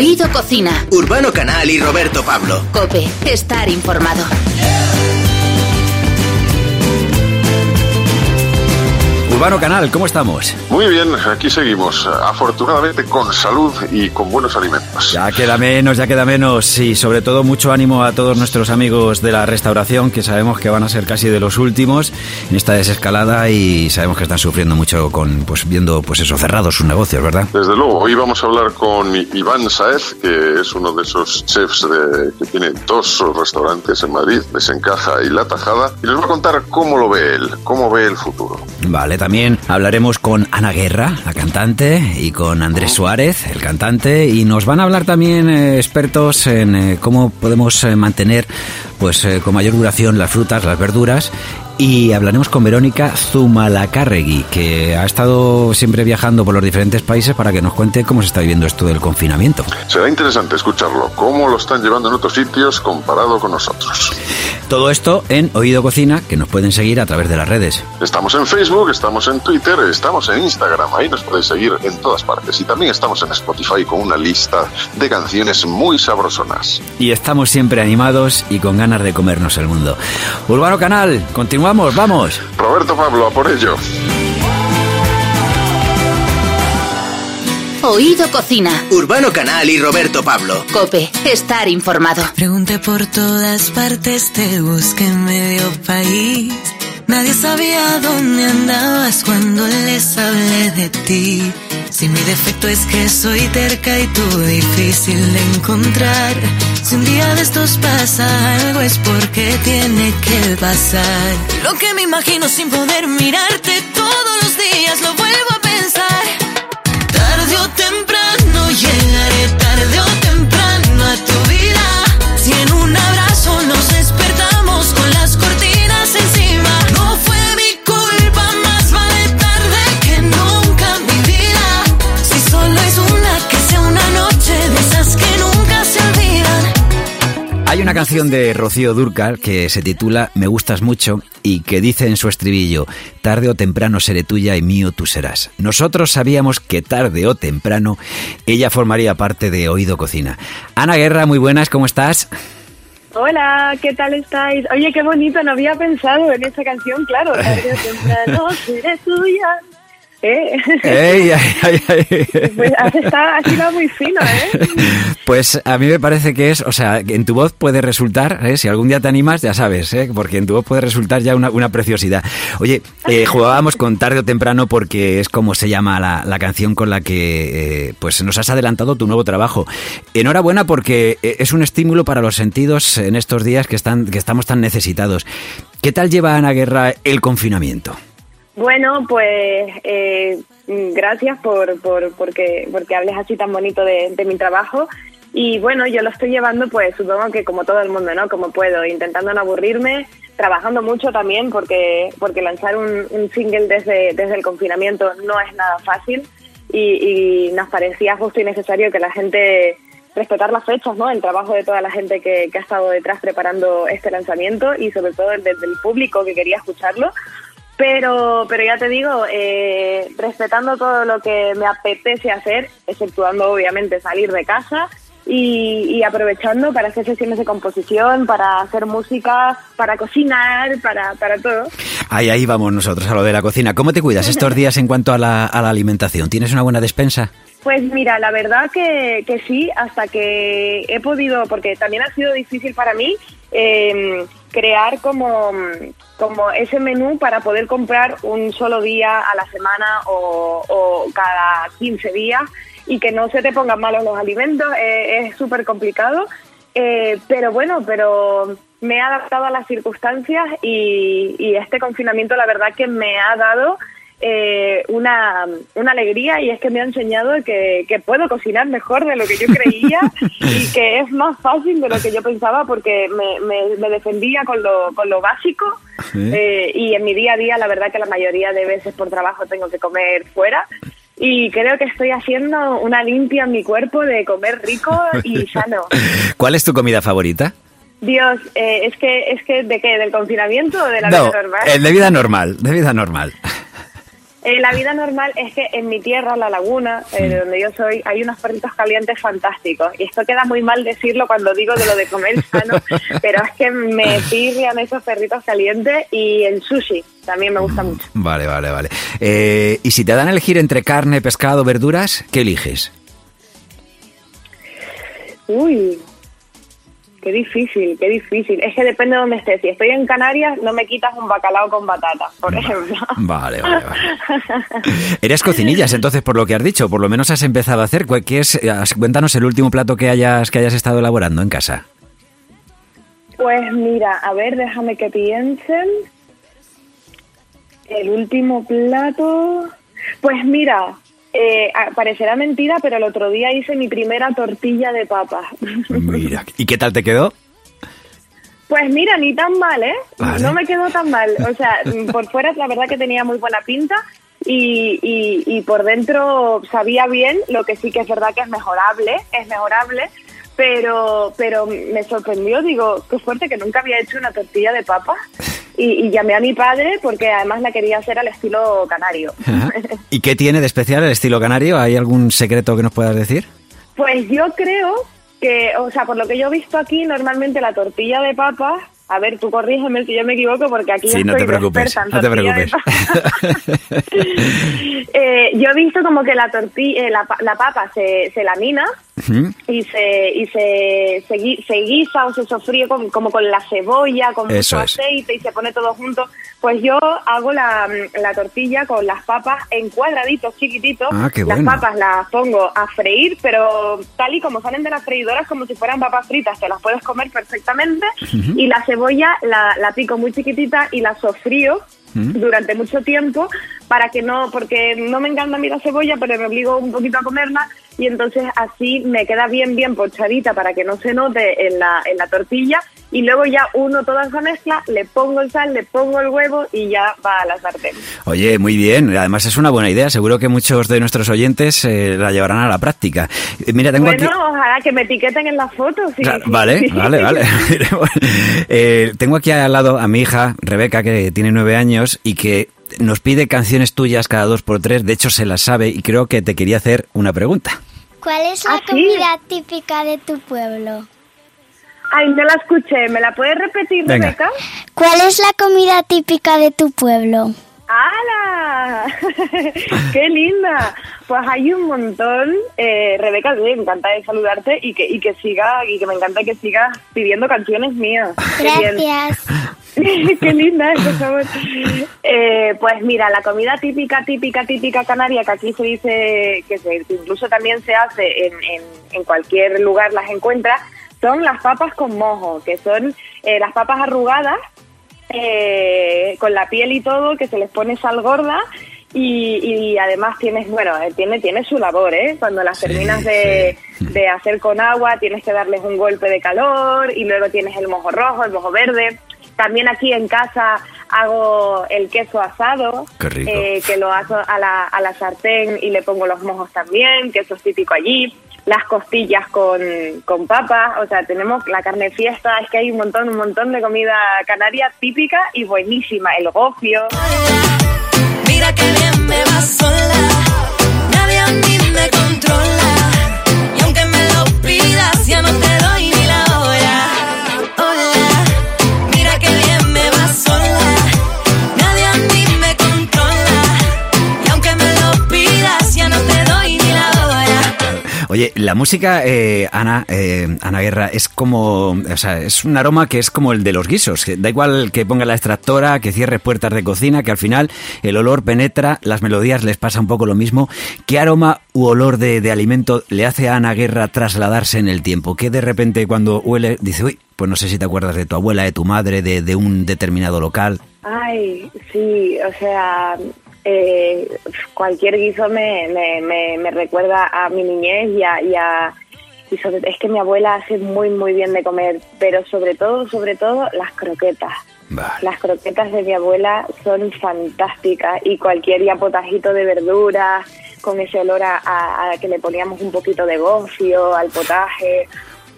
Oído Cocina. Urbano Canal y Roberto Pablo. Cope, estar informado. Urbano Canal, ¿cómo estamos? Muy bien, aquí seguimos, afortunadamente con salud y con buenos alimentos. Ya queda menos, ya queda menos y sobre todo mucho ánimo a todos nuestros amigos de la restauración que sabemos que van a ser casi de los últimos en esta desescalada y sabemos que están sufriendo mucho con pues viendo pues eso cerrados sus negocios, ¿verdad? Desde luego, hoy vamos a hablar con Iván Saez, que es uno de esos chefs de, que tiene dos restaurantes en Madrid, Desencaja y La Tajada, y nos va a contar cómo lo ve él, cómo ve el futuro. Vale, también hablaremos con Ana Guerra, la cantante, y con Andrés Suárez, el cantante, y nos van a hablar también eh, expertos en eh, cómo podemos eh, mantener pues con mayor duración las frutas, las verduras y hablaremos con Verónica Zumalacárregui, que ha estado siempre viajando por los diferentes países para que nos cuente cómo se está viviendo esto del confinamiento. Será interesante escucharlo, cómo lo están llevando en otros sitios comparado con nosotros. Todo esto en Oído Cocina, que nos pueden seguir a través de las redes. Estamos en Facebook, estamos en Twitter, estamos en Instagram, ahí nos podéis seguir en todas partes. Y también estamos en Spotify con una lista de canciones muy sabrosonas. Y estamos siempre animados y con ganas de comernos el mundo. Urbano Canal, continúa vamos, vamos. Roberto Pablo, a por ello. Oído Cocina. Urbano Canal y Roberto Pablo. Cope, estar informado. Pregunté por todas partes, te busqué en medio país. Nadie sabía dónde andabas cuando les hablé de ti. Si mi defecto es que soy terca y tú difícil de encontrar. Si un día de estos pasa algo es porque tiene que pasar. Lo que me imagino sin poder mirarte todos los días lo vuelvo a pensar. Temprano llegaré, tarde Hay una canción de Rocío Durcal que se titula Me gustas mucho y que dice en su estribillo, tarde o temprano seré tuya y mío tú serás. Nosotros sabíamos que tarde o temprano ella formaría parte de Oído Cocina. Ana Guerra, muy buenas, ¿cómo estás? Hola, ¿qué tal estáis? Oye, qué bonito, no había pensado en esta canción, claro. Tarde o temprano seré tuya. ¿Eh? Ey, ay, ay, ay. Pues has estado, has muy fino, ¿eh? Pues a mí me parece que es, o sea, en tu voz puede resultar, ¿eh? si algún día te animas, ya sabes, ¿eh? porque en tu voz puede resultar ya una, una preciosidad. Oye, eh, jugábamos con tarde o temprano porque es como se llama la, la canción con la que eh, pues nos has adelantado tu nuevo trabajo. Enhorabuena porque eh, es un estímulo para los sentidos en estos días que, están, que estamos tan necesitados. ¿Qué tal lleva Ana Guerra el confinamiento? Bueno, pues eh, gracias por, por porque, porque hables así tan bonito de, de mi trabajo. Y bueno, yo lo estoy llevando, pues supongo que como todo el mundo, ¿no? Como puedo, intentando no aburrirme, trabajando mucho también, porque, porque lanzar un, single desde, desde el confinamiento no es nada fácil. Y, y nos parecía justo y necesario que la gente respetar las fechas, ¿no? El trabajo de toda la gente que, que ha estado detrás preparando este lanzamiento y sobre todo el del, del público que quería escucharlo. Pero, pero ya te digo, eh, respetando todo lo que me apetece hacer, exceptuando obviamente salir de casa y, y aprovechando para hacer sesiones de composición, para hacer música, para cocinar, para, para todo. Ahí, ahí vamos nosotros a lo de la cocina. ¿Cómo te cuidas estos días en cuanto a la, a la alimentación? ¿Tienes una buena despensa? Pues mira, la verdad que, que sí, hasta que he podido, porque también ha sido difícil para mí eh, crear como, como ese menú para poder comprar un solo día a la semana o, o cada 15 días y que no se te pongan malos los alimentos, eh, es súper complicado. Eh, pero bueno, pero me he adaptado a las circunstancias y, y este confinamiento la verdad que me ha dado eh, una, una alegría y es que me ha enseñado que, que puedo cocinar mejor de lo que yo creía y que es más fácil de lo que yo pensaba porque me, me, me defendía con lo, con lo básico Sí. eh, y en mi día a día la verdad que la mayoría de veces por trabajo tengo que comer fuera y creo que estoy haciendo una limpia en mi cuerpo de comer rico y sano. ¿Cuál es tu comida favorita? Dios, eh, es que es que de qué, del confinamiento o de la no, vida normal. de vida normal, de vida normal. Eh, la vida normal es que en mi tierra, la laguna, eh, de donde yo soy, hay unos perritos calientes fantásticos. Y esto queda muy mal decirlo cuando digo de lo de comer sano, pero es que me pirrian esos perritos calientes y el sushi también me gusta mucho. Vale, vale, vale. Eh, y si te dan a elegir entre carne, pescado, verduras, ¿qué eliges? Uy, qué difícil, qué difícil. Es que depende de dónde estés. Si estoy en Canarias, no me quitas un bacalao con batata, por ejemplo. Vale, vale, vale. Eres cocinillas, entonces, por lo que has dicho, por lo menos has empezado a hacer. ¿Cuál- qué es? Cuéntanos el último plato que hayas, que hayas estado elaborando en casa. Pues mira, a ver, déjame que piensen. El último plato. Pues mira, eh, ah, parecerá mentira, pero el otro día hice mi primera tortilla de papas. Mira, ¿y qué tal te quedó? Pues mira, ni tan mal, ¿eh? Vale. No me quedó tan mal. O sea, por fuera la verdad que tenía muy buena pinta y, y, y por dentro sabía bien, lo que sí que es verdad que es mejorable, es mejorable, pero, pero me sorprendió, digo, qué fuerte que nunca había hecho una tortilla de papas y, y llamé a mi padre porque además la quería hacer al estilo canario. Ajá. ¿Y qué tiene de especial el estilo canario? ¿Hay algún secreto que nos puedas decir? Pues yo creo que, o sea, por lo que yo he visto aquí, normalmente la tortilla de papas, a ver, tú corrígeme si yo me equivoco, porque aquí Sí, no estoy te preocupes, no te preocupes. Eh, yo he visto como que la tortilla, la, pa- la papa se, se lamina Y se y se, se, gui- se guisa o se sofríe con- como con la cebolla, con Eso mucho es. aceite y se pone todo junto. Pues yo hago la, la tortilla con las papas en cuadraditos chiquititos. Ah, qué las papas las pongo a freír, pero tal y como salen de las freidoras, como si fueran papas fritas, te las puedes comer perfectamente. Y la cebolla la, la pico muy chiquitita y la sofrío durante mucho tiempo para que no, porque no me encanta a mí la cebolla, pero me obligo un poquito a comerla y entonces así me queda bien, bien pochadita para que no se note en la, en la tortilla y luego ya uno toda esa mezcla, le pongo el sal, le pongo el huevo y ya va a la sartén. Oye, muy bien. Además es una buena idea. Seguro que muchos de nuestros oyentes eh, la llevarán a la práctica. Eh, Mira, tengo bueno, aquí... ojalá que me etiqueten en las fotos. sí, Claro, sí, vale, sí. vale, vale. Eh, tengo aquí al lado a mi hija, Rebeca, que tiene nueve años y que nos pide canciones tuyas cada dos por tres. De hecho, se las sabe y creo que te quería hacer una pregunta. ¿Cuál es la ¿Ah, sí? comida típica de tu pueblo? Ay, no la escuché. ¿Me la puedes repetir, Venga. Rebeca? ¿Cuál es la comida típica de tu pueblo? ¡Hala! ¡Qué linda! Pues hay un montón. Eh, Rebeca, me encanta de saludarte y que, y que siga, y que me encanta que sigas pidiendo canciones mías. Gracias. Qué linda por favor. Eh, pues mira, la comida típica, típica, típica canaria, que aquí se dice que, se, incluso también se hace en, en, en cualquier lugar las encuentra, son las papas con mojo, que son eh, las papas arrugadas, eh, con la piel y todo, que se les pone sal gorda. Y, y además tienes, bueno, eh, tiene, tiene su labor, ¿eh? Cuando las Sí, terminas de, sí. de hacer con agua, tienes que darles un golpe de calor y luego tienes el mojo rojo, el mojo verde. También aquí en casa hago el queso asado, Qué rico. eh, que lo hago a la, a la sartén y le pongo los mojos también, que eso es típico allí. Las costillas con, con papas, o sea, tenemos la carne fiesta, es que hay un montón, un montón de comida canaria típica y buenísima. El gofio. Mira que bien me va sola, nadie a mí me controla. Y aunque me lo pidas, ya no te doy sola, Oye, la música, eh, Ana, eh, Ana Guerra, es como, o sea, es un aroma que es como el de los guisos. Da igual que ponga la extractora, que cierre puertas de cocina, que al final el olor penetra, las melodías les pasa un poco lo mismo. ¿Qué aroma u olor de, de alimento le hace a Ana Guerra trasladarse en el tiempo? Que de repente cuando huele, dice, uy, pues no sé si te acuerdas de tu abuela, de tu madre, de, de un determinado local. Ay, sí, o sea, eh, cualquier guiso me, me, me, me recuerda a mi niñez y a... Y a- y sobre- es que mi abuela hace muy, muy bien de comer, pero sobre todo, sobre todo, las croquetas. Vale. Las croquetas de mi abuela son fantásticas y cualquier ya potajito de verduras con ese olor a, a- a que le poníamos un poquito de gofio al potaje,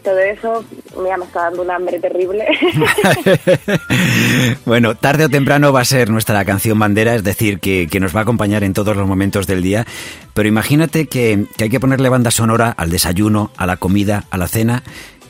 todo eso mira, me está dando un hambre terrible. bueno, tarde o temprano va a ser nuestra canción bandera, es decir, que, que nos va a acompañar en todos los momentos del día. Pero imagínate que, que hay que ponerle banda sonora al desayuno, a la comida, a la cena.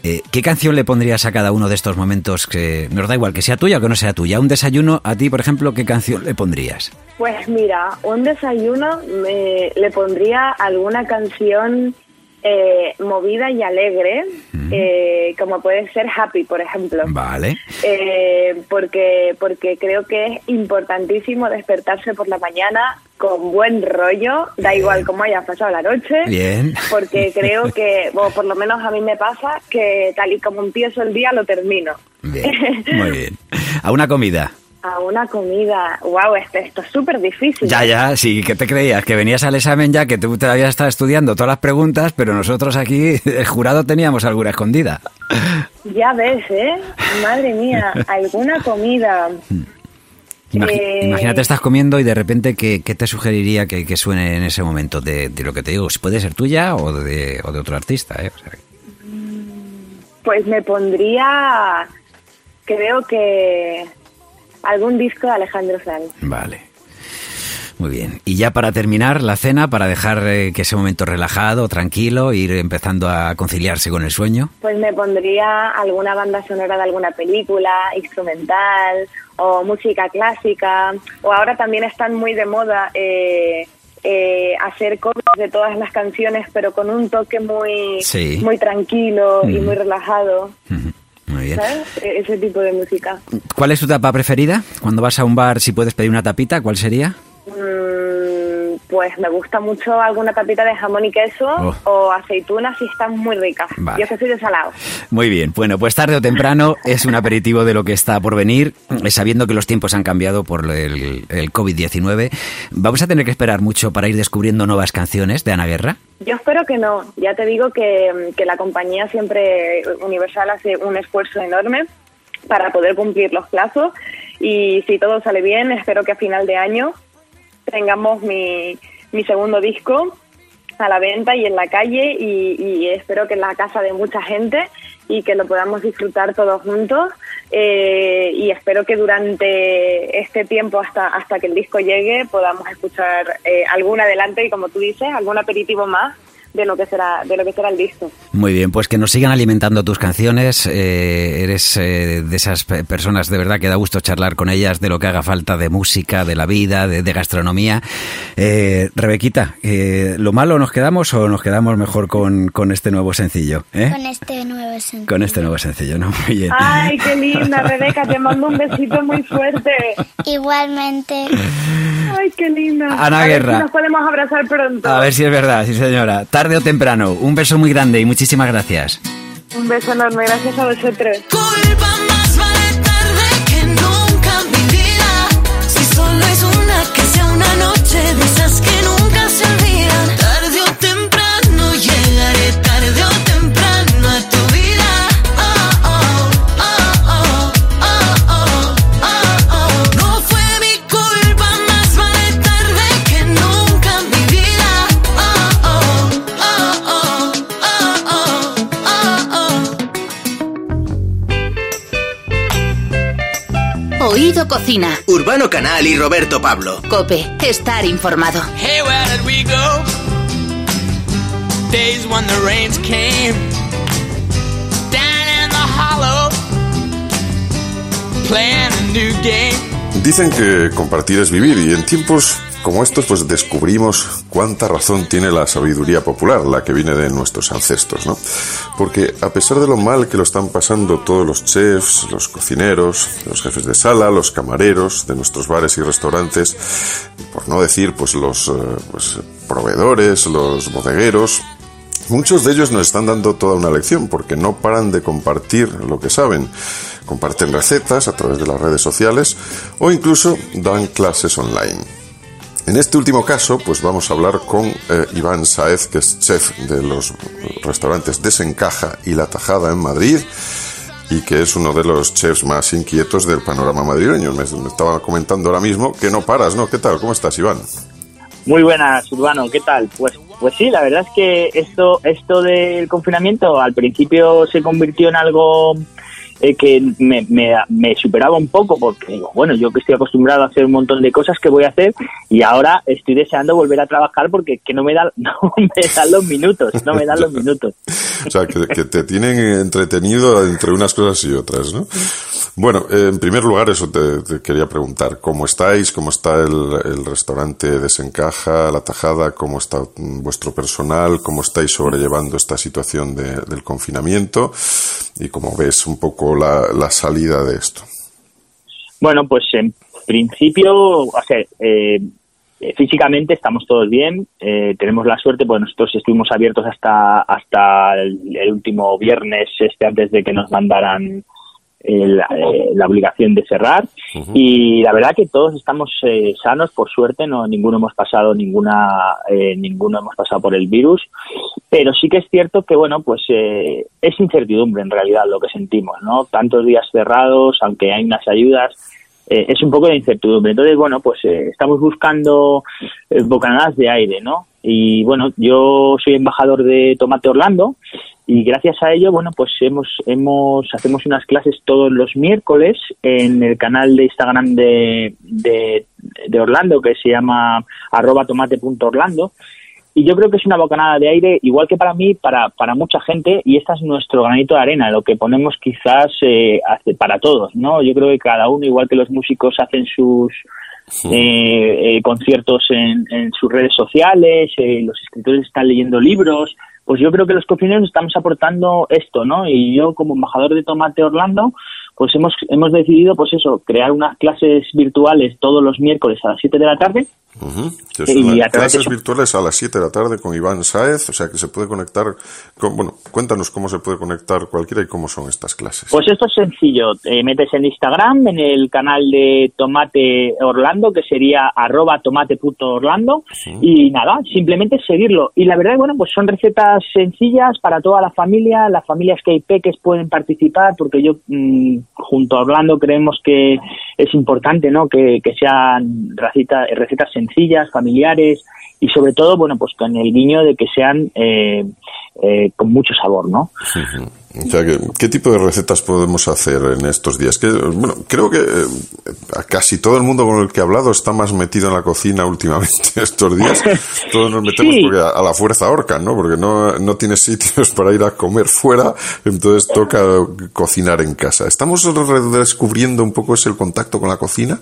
Eh, ¿Qué canción le pondrías a cada uno de estos momentos que nos da igual que sea tuya o que no sea tuya? Un desayuno, a ti, por ejemplo, ¿qué canción le pondrías? Pues mira, un desayuno me, le pondría alguna canción eh, movida y alegre, eh, como puede ser Happy, por ejemplo. Vale. Eh, porque, porque creo que es importantísimo despertarse por la mañana con buen rollo, da igual cómo haya pasado la noche. Bien. Porque creo que, o por lo menos a mí me pasa, que tal y como empiezo el día lo termino. Bien, muy bien. A una comida. A una comida. Wow, esto, esto es súper difícil. Ya, ya, sí, que te creías? Que venías al examen ya, que tú te habías estado estudiando todas las preguntas, pero nosotros aquí, el jurado, teníamos alguna escondida. Ya ves, ¿eh? Madre mía, alguna comida. Eh, Imagínate, estás comiendo y de repente, ¿qué, qué te sugeriría que, que suene en ese momento? De, de lo que te digo, si puede ser tuya o de, o de otro artista, ¿eh? O sea, Pues me pondría, creo que algún disco de Alejandro Sanz. Vale. Muy bien. Y ya para terminar la cena, para dejar eh, que ese momento relajado, tranquilo, ir empezando a conciliarse con el sueño. Pues me pondría alguna banda sonora de alguna película, instrumental o música clásica. O ahora también están muy de moda eh, eh, hacer covers de todas las canciones, pero con un toque muy, Sí. muy tranquilo y Mm. muy relajado. Ujú. Muy bien. ¿Sabes? E- Ese tipo de música. ¿Cuál es tu tapa preferida? Cuando vas a un bar, si puedes pedir una tapita, ¿cuál sería? Mm, pues me gusta mucho alguna tapita de jamón y queso Oh. o aceitunas si están muy ricas. Vale. Yo que soy de salado. Muy bien, bueno, pues tarde o temprano es un aperitivo de lo que está por venir, eh, sabiendo que los tiempos han cambiado por el, el COVID-19. ¿Vamos a tener que esperar mucho para ir descubriendo nuevas canciones de Ana Guerra? Yo espero que no. Ya te digo que, que la compañía siempre, Universal, hace un esfuerzo enorme para poder cumplir los plazos y si todo sale bien, espero que a final de año tengamos mi, mi segundo disco a la venta y en la calle y, y espero que en la casa de mucha gente y que lo podamos disfrutar todos juntos eh, y espero que durante este tiempo hasta hasta que el disco llegue podamos escuchar eh, algún adelante y como tú dices algún aperitivo más de lo que será de lo que será el disco Muy bien, pues que nos sigan alimentando tus canciones. eh, eres eh, de esas pe- personas de verdad que da gusto charlar con ellas de lo que haga falta de música, de la vida, de, de gastronomía. Eh, Rebequita, eh, ¿lo malo nos quedamos o nos quedamos mejor con, con este nuevo sencillo? eh? Con este nuevo sencillo. Con este nuevo sencillo, ¿no? Muy bien. ay qué linda Rebeca te mando un besito muy fuerte Igualmente. ay qué linda Ana A ver Guerra. si nos podemos abrazar pronto A ver si es verdad, sí señora. Tarde o temprano. Un beso muy grande y muchísimas gracias. un beso enorme gracias a vosotros Culpa más vale tarde que nunca mi vida. Si solo es una, que sea una noche de esas que Oído Cocina. Urbano Canal y Roberto Pablo. Cope. Estar informado. Hey, where did we go? Days when the rains came. Down in the hollow. Playing a new game. Dicen que compartir es vivir y en tiempos como estos pues descubrimos cuánta razón tiene la sabiduría popular, la que viene de nuestros ancestros, ¿no? Porque a pesar de lo mal que lo están pasando todos los chefs, los cocineros, los jefes de sala, los camareros de nuestros bares y restaurantes, por no decir pues los eh, pues, proveedores, los bodegueros, Muchos de ellos nos están dando toda una lección porque no paran de compartir lo que saben. Comparten recetas a través de las redes sociales o incluso dan clases online. En este último caso, pues vamos a hablar con eh, Iván Saez, que es chef de los restaurantes Desencaja y La Tajada en Madrid y que es uno de los chefs más inquietos del panorama madrileño. Me, me estaba comentando ahora mismo que no paras, ¿no? ¿Qué tal? ¿Cómo estás, Iván? Muy buenas, Urbano, ¿qué tal? Pues pues sí, la verdad es que esto, esto del confinamiento al principio se convirtió en algo eh, que me, me, me, superaba un poco porque digo, bueno, yo que estoy acostumbrado a hacer un montón de cosas que voy a hacer y ahora estoy deseando volver a trabajar porque que no me, da, no me dan los minutos, no me dan los minutos. o sea, que, que, te tienen entretenido entre unas cosas y otras, ¿no? Bueno, eh, en primer lugar, eso te, te, quería preguntar. ¿Cómo estáis? ¿Cómo está el, el restaurante Desencaja, La Tajada? ¿Cómo está vuestro personal? ¿Cómo estáis sobrellevando esta situación de, del confinamiento? ¿Y cómo ves un poco la, la, salida de esto? Bueno, pues en principio, sea, eh, físicamente estamos todos bien. Eh, tenemos la suerte, pues nosotros estuvimos abiertos hasta hasta el, el último viernes, este antes de que nos mandaran eh, la obligación de cerrar. Uh -huh. y la verdad que todos estamos eh, sanos por suerte no ninguno hemos pasado ninguna eh, ninguno hemos pasado por el virus. Pero sí que es cierto que bueno pues eh, es incertidumbre en realidad lo que sentimos no tantos días cerrados aunque hay unas ayudas eh, es un poco de incertidumbre. Entonces bueno pues eh, estamos buscando bocanadas de aire no y bueno yo soy embajador de Tomate Orlando y gracias a ello bueno pues hemos hemos hacemos unas clases todos los miércoles en el canal de Instagram de, de, de Orlando que se llama arroba tomate.orlando y yo creo que es una bocanada de aire igual que para mí para para mucha gente y este es nuestro granito de arena lo que ponemos quizás eh, para todos no yo creo que cada uno igual que los músicos hacen sus Sí. Eh, eh, conciertos en, en, sus redes sociales, eh, los escritores están leyendo libros, pues yo creo que los cocineros estamos aportando esto, ¿no? Y yo como embajador de Tomate Orlando, pues hemos, hemos decidido, pues eso, crear unas clases virtuales todos los miércoles a las 7 de la tarde. Uh -huh. y a clases virtuales a las 7 de la tarde con Iván Saez, o sea que se puede conectar, con, bueno, cuéntanos cómo se puede conectar cualquiera y cómo son estas clases. Pues esto es sencillo, eh, metes en Instagram, en el canal de Tomate Orlando, que sería arroba tomate.orlando, sí. y nada, simplemente seguirlo. Y la verdad, bueno, pues son recetas sencillas para toda la familia, las familias que hay peques pueden participar, porque yo mmm, junto a Orlando creemos que es importante, ¿no? Que, que sean recetas, recetas sencillas, familiares y sobre todo, bueno, pues con el guiño de que sean eh, eh, con mucho sabor, ¿no? O sea, ¿qué, ¿qué, tipo de recetas podemos hacer en estos días? Que, bueno, creo que eh, casi todo el mundo con el que he hablado está más metido en la cocina últimamente estos días. Todos nos metemos sí. porque a, a, la fuerza ahorcan, ¿no? Porque no, no tienes sitios para ir a comer fuera, entonces toca cocinar en casa. ¿Estamos redescubriendo un poco ese contacto con la cocina?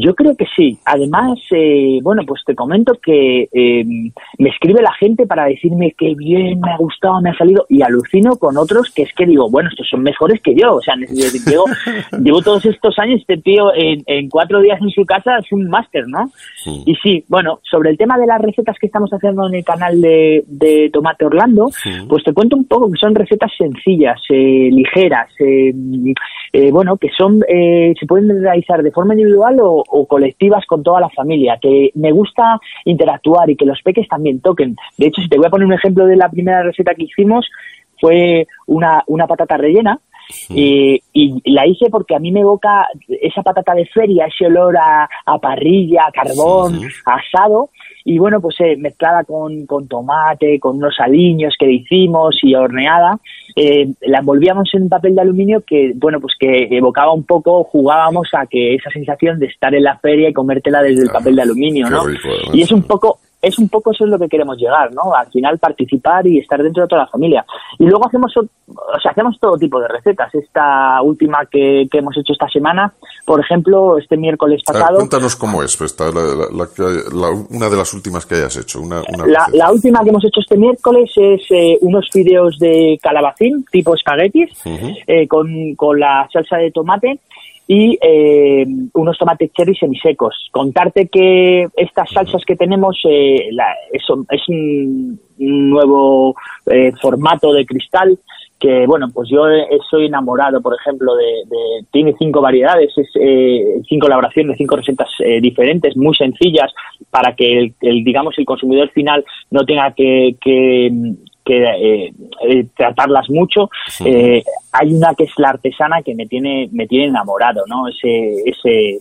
Yo creo que sí. Además, eh, bueno, pues te comento que eh, me escribe la gente para decirme que bien, me ha gustado, me ha salido, y alucino con otros que es que digo, bueno, estos son mejores que yo. O sea, llevo, llevo todos estos años, este tío en, en, cuatro días en su casa es un máster, ¿no? Sí. Y sí, bueno, sobre el tema de las recetas que estamos haciendo en el canal de, de Tomate Orlando, sí. pues te cuento un poco que son recetas sencillas, eh, ligeras, eh, eh, bueno, que son, se pueden realizar de forma individual o, o colectivas con toda la familia, que me gusta interactuar y que los peques también toquen. De hecho, si te voy a poner un ejemplo de la primera receta que hicimos, fue una, una patata rellena, Sí. Y la hice porque a mí me evoca esa patata de feria, ese olor a, a parrilla, a carbón, sí, sí. A asado. Y bueno, pues eh, mezclada con, con, tomate, con unos aliños que hicimos y horneada, eh, la envolvíamos en un papel de aluminio que, bueno, pues que evocaba un poco, jugábamos a que esa sensación de estar en la feria y comértela desde el papel de aluminio, ¿no? Rico, y es un poco, es un poco eso es lo que queremos llegar, ¿no? Al final participar y estar dentro de toda la familia. Y luego hacemos, o sea, hacemos todo tipo de recetas. Esta última que, que hemos hecho esta semana, por ejemplo, este miércoles pasado. Ver, cuéntanos cómo es, pues, la, la, la, una de las últimas que hayas hecho. Una, una la, última que hemos hecho este miércoles es eh, unos fideos de calabacín, tipo espaguetis, uh -huh. eh, con, con la salsa de tomate y eh, unos tomates cherry semisecos. Contarte que estas salsas que tenemos eh, la, es, es, un nuevo eh, formato de cristal que bueno pues yo soy enamorado por ejemplo de, de tiene cinco variedades es eh, cinco elaboraciones cinco recetas eh, diferentes muy sencillas para que el, el, digamos el consumidor final no tenga que, que que eh, eh, tratarlas mucho. Sí. Eh, hay una que es la artesana que me tiene me tiene enamorado, ¿no? Ese ese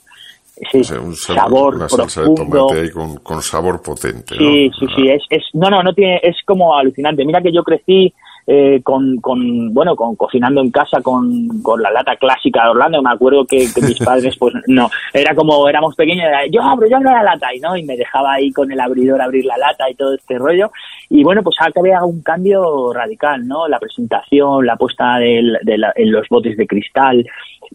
ese O sea, un sal- sabor una salsa de profundo. tomate ahí con, con sabor potente. ¿no? Sí, sí, sí, es, es, no, no, no tiene, es como alucinante. Mira que yo crecí eh, con, con, bueno, con cocinando en casa con, con la lata clásica de Orlando. Me acuerdo que, que mis padres, pues, no, era como, éramos pequeños, era, yo abro, yo abro la lata, y no, y me dejaba ahí con el abridor abrir la lata y todo este rollo. Y bueno, pues acá había un cambio radical, ¿no? La presentación, la puesta del- de la- en los botes de cristal,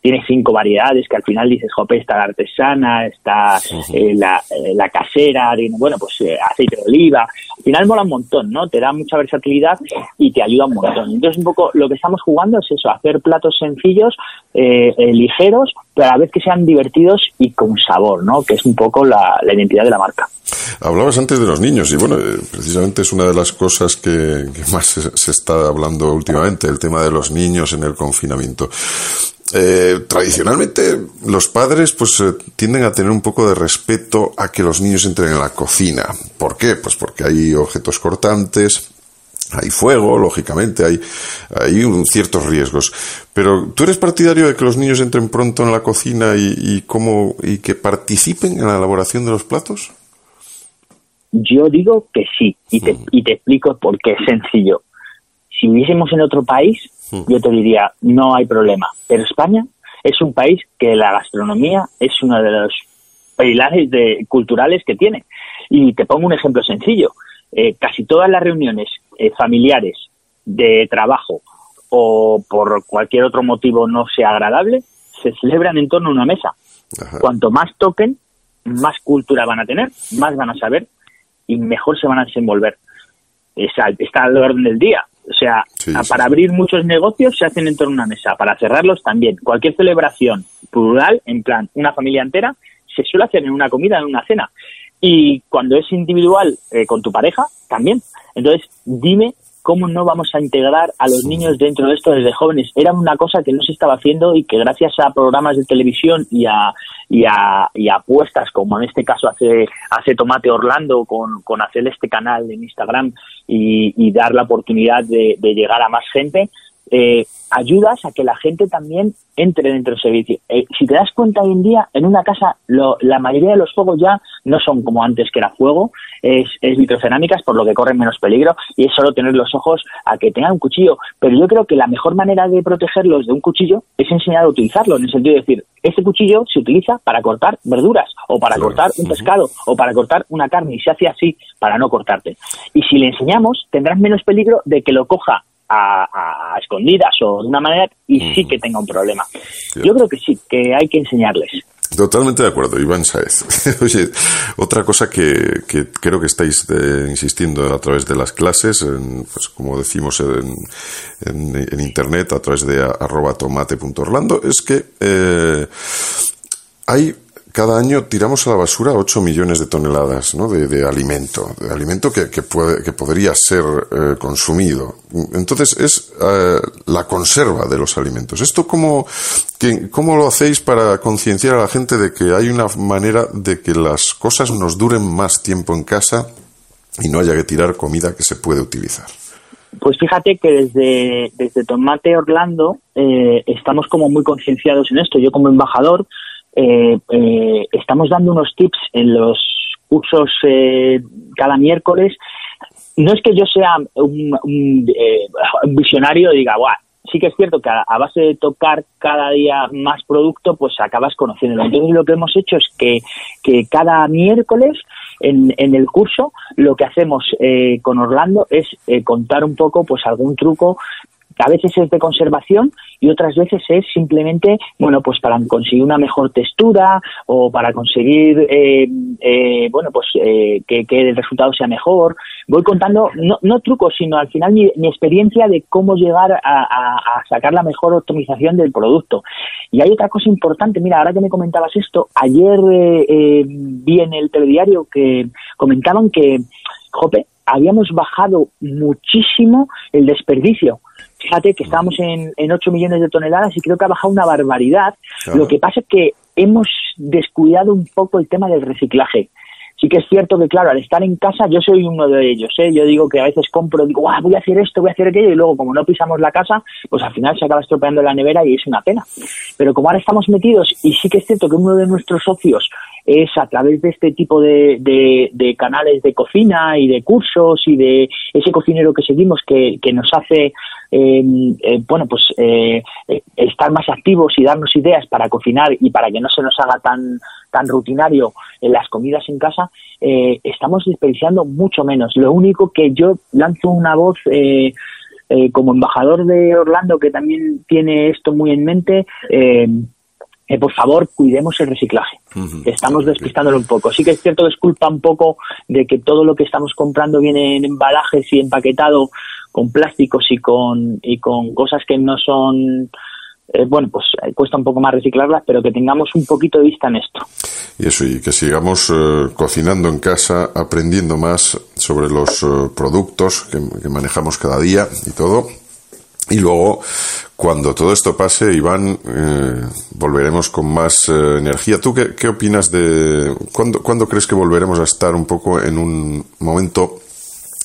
tiene cinco variedades que al final dices, jope, está la artesana, está eh, la, eh, la casera, bueno, pues eh, aceite de oliva. Al final mola un montón, ¿no? Te da mucha versatilidad y te ayuda un montón. Entonces, un poco lo que estamos jugando es eso, hacer platos sencillos, eh, eh, ligeros, pero a que sean divertidos y con sabor, ¿no? Que es un poco la, identidad de la marca. Hablabas antes de los niños y bueno, eh, precisamente es una de las cosas que, más se, está hablando últimamente, el tema de los niños en el confinamiento. Tradicionalmente los padres pues tienden a tener un poco de respeto a que los niños entren en la cocina. ¿Por qué? Pues porque hay objetos cortantes, hay fuego, lógicamente, hay, hay un- ciertos riesgos. Pero ¿tú eres partidario de que los niños entren pronto en la cocina y, y, cómo, y que participen en la elaboración de los platos? Yo digo que sí, y te, y te explico por qué es sencillo. Si viviésemos en otro país, yo te diría, no hay problema. Pero España es un país que la gastronomía es uno de los pilares de, culturales que tiene. Y te pongo un ejemplo sencillo. Eh, casi todas las reuniones eh, familiares de trabajo o por cualquier otro motivo no sea agradable, se celebran en torno a una mesa. Cuanto más toquen, más cultura van a tener, más van a saber y mejor se van a desenvolver. Esa- está al orden del día. O sea, para abrir muchos negocios se hacen en torno a una mesa, para cerrarlos también. Cualquier celebración plural, en plan, una familia entera, se suele hacer en una comida, en una cena. Y cuando es individual eh, con tu pareja, también. Entonces, dime cómo no vamos a integrar a los niños dentro de esto desde jóvenes. Era una cosa que no se estaba haciendo y que gracias a programas de televisión y a, y a, y a apuestas, como en este caso hace, hace Tomate Orlando con, con hacer este canal en Instagram y, y dar la oportunidad de, de llegar a más gente, eh, ayudas a que la gente también entre dentro del servicio. Eh, si te das cuenta hoy en día, en una casa lo- la mayoría de los fuegos ya no son como antes que era fuego, es, es vitrocerámicas, por lo que corren menos peligro, y es solo tener los ojos a que tengan un cuchillo. Pero yo creo que la mejor manera de protegerlos de un cuchillo es enseñar a utilizarlo, en el sentido de decir, este cuchillo se utiliza para cortar verduras, o para cortar un pescado, o para cortar una carne, y se hace así para no cortarte. Y si le enseñamos, tendrás menos peligro de que lo coja a, escondidas o de una manera y sí que tenga un problema. Yo creo que sí, que hay que enseñarles. Totalmente de acuerdo, Iván Saez. Oye, otra cosa que, que creo que estáis eh, insistiendo a través de las clases, en, pues como decimos en, en, en internet, a través de arroba tomate.orlando, es que eh, hay cada año tiramos a la basura 8 millones de toneladas de alimento, de alimento que, que, puede, que podría ser eh, consumido. Entonces es eh, la conserva de los alimentos. ¿Esto cómo, que- cómo lo hacéis para concienciar a la gente de que hay una manera de que las cosas nos duren más tiempo en casa y no haya que tirar comida que se puede utilizar? Pues fíjate que desde, desde Tomate Orlando eh, estamos como muy concienciados en esto. Yo como embajador eh, eh, estamos dando unos tips en los cursos eh, cada miércoles. No es que yo sea un, un, eh, un visionario y diga, Buah, sí que es cierto que a, a base de tocar cada día más producto, pues acabas conociéndolo. Entonces lo que hemos hecho es que, que cada miércoles en, en el curso lo que hacemos eh, con Orlando es eh, contar un poco pues algún truco a veces es de conservación y otras veces es simplemente, bueno, pues para conseguir una mejor textura o para conseguir, eh, eh, bueno, pues eh, que, el resultado sea mejor. Voy contando, no, no trucos, sino al final mi, mi experiencia de cómo llegar a, a- a sacar la mejor optimización del producto. Y hay otra cosa importante, mira, ahora que me comentabas esto, ayer eh, eh, vi en el telediario que comentaban que, jope, habíamos bajado muchísimo el desperdicio. Fíjate que estábamos en, en 8 millones de toneladas y creo que ha bajado una barbaridad. Claro. Lo que pasa es que hemos descuidado un poco el tema del reciclaje. Sí que es cierto que, claro, al estar en casa, yo soy uno de ellos, ¿eh? Yo digo que a veces compro, digo, ah, voy a hacer esto, voy a hacer aquello, y luego, como no pisamos la casa, pues al final se acaba estropeando la nevera y es una pena. Pero como ahora estamos metidos, y sí que es cierto que uno de nuestros socios es a través de este tipo de, de, canales de cocina y de cursos y de ese cocinero que seguimos que, que nos hace em, eh, bueno pues eh, eh, estar más activos y darnos ideas para cocinar y para que no se nos haga tan tan rutinario en las comidas en casa estamos desperdiciando mucho menos. Lo único que yo lanzo una voz como embajador de Orlando que también tiene esto muy en mente eh, por favor, cuidemos el reciclaje. Estamos despistándolo un poco. Sí que es cierto que es culpa un poco de que todo lo que estamos comprando viene en embalajes y empaquetado con plásticos y con, y con cosas que no son eh, bueno, pues eh, cuesta un poco más reciclarlas, pero que tengamos un poquito de vista en esto. Y eso, y que sigamos cocinando en casa, aprendiendo más sobre los productos que, manejamos cada día y todo. Y luego, cuando todo esto pase, Iván, eh, volveremos con más eh, energía. ¿Tú qué, qué opinas de ¿cuándo, cuándo crees que volveremos a estar un poco en un momento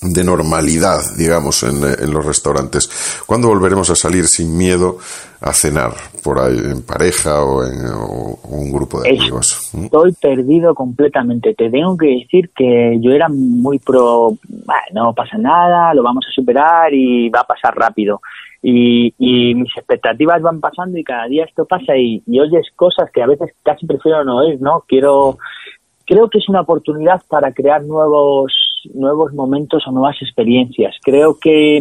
de normalidad, digamos, en, en, los restaurantes? ¿Cuándo volveremos a salir sin miedo a cenar por ahí en pareja o en un grupo de amigos? ¿Mm? Estoy perdido completamente. Te tengo que decir que yo era muy pro, no pasa nada, lo vamos a superar y va a pasar rápido y, mis expectativas van pasando y cada día esto pasa y, oyes cosas que a veces casi prefiero no oír, ¿no? Quiero, creo que es una oportunidad para crear nuevos, nuevos momentos o nuevas experiencias. Creo que,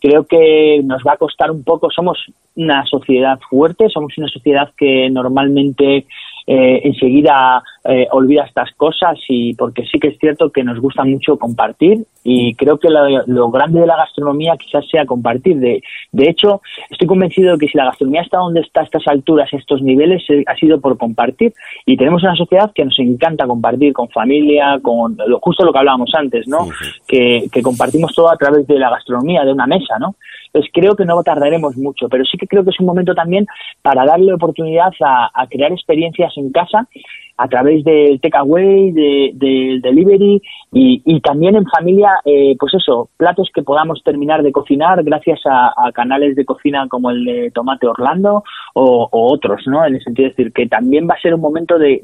creo que nos va a costar un poco, somos una sociedad fuerte, somos una sociedad que normalmente eh, enseguida eh, olvida estas cosas y porque sí que es cierto que nos gusta mucho compartir y creo que lo, grande de la gastronomía quizás sea compartir. De, de hecho, estoy convencido de que si la gastronomía está donde está a estas alturas, estos niveles, eh, ha sido por compartir y tenemos una sociedad que nos encanta compartir con familia, con justo lo que hablábamos antes, ¿no? Que, que compartimos todo a través de la gastronomía, de una mesa, ¿no? Entonces creo que no tardaremos mucho, pero sí que creo que es un momento también para darle oportunidad a, crear experiencias en casa a través del takeaway, del de delivery y, también en familia, eh, pues eso, platos que podamos terminar de cocinar gracias a, canales de cocina como el de Tomate Orlando o, otros, ¿no? En el sentido de decir que también va a ser un momento de,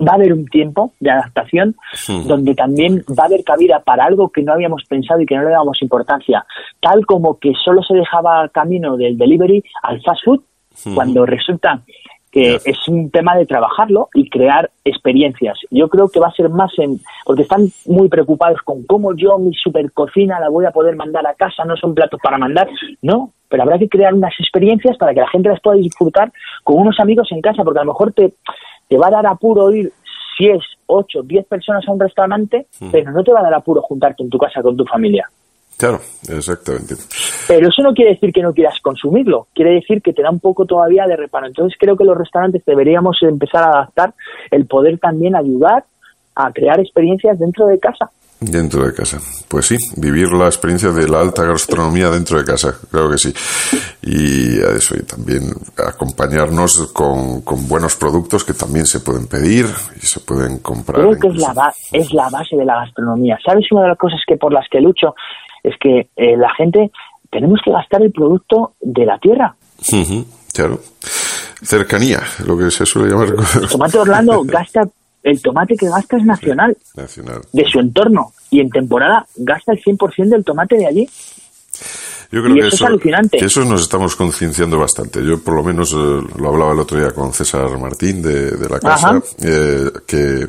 va a haber un tiempo de adaptación donde también va a haber cabida para algo que no habíamos pensado y que no le dábamos importancia, tal como que solo se dejaba camino del delivery al fast food, cuando resulta que es un tema de trabajarlo y crear experiencias. Yo creo que va a ser más en, porque están muy preocupados con cómo yo mi super cocina la voy a poder mandar a casa, no son platos para mandar, no, pero habrá que crear unas experiencias para que la gente las pueda disfrutar con unos amigos en casa, porque a lo mejor te, te va a dar apuro ir si es 8, 10 personas a un restaurante, pero no te va a dar apuro juntarte en tu casa con tu familia. Claro, exactamente. Pero eso no quiere decir que no quieras consumirlo, quiere decir que te da un poco todavía de reparo. Entonces creo que los restaurantes deberíamos empezar a adaptar el poder también ayudar a crear experiencias dentro de casa. Dentro de casa. Pues sí, vivir la experiencia de la alta gastronomía dentro de casa, creo que sí. Y eso, y también acompañarnos con, con buenos productos que también se pueden pedir y se pueden comprar. Creo que es la, es la base de la gastronomía. ¿Sabes una de las cosas que por las que lucho? es que eh, la gente tenemos que gastar el producto de la tierra. claro. Cercanía, lo que se suele llamar. Tomate Orlando gasta, el tomate que gasta es nacional, nacional. de su entorno. Y en temporada gasta el 100% del tomate de allí. Yo creo que, eso, eso nos estamos concienciando bastante. Yo por lo menos eh, lo hablaba el otro día con César Martín de, la casa, eh, que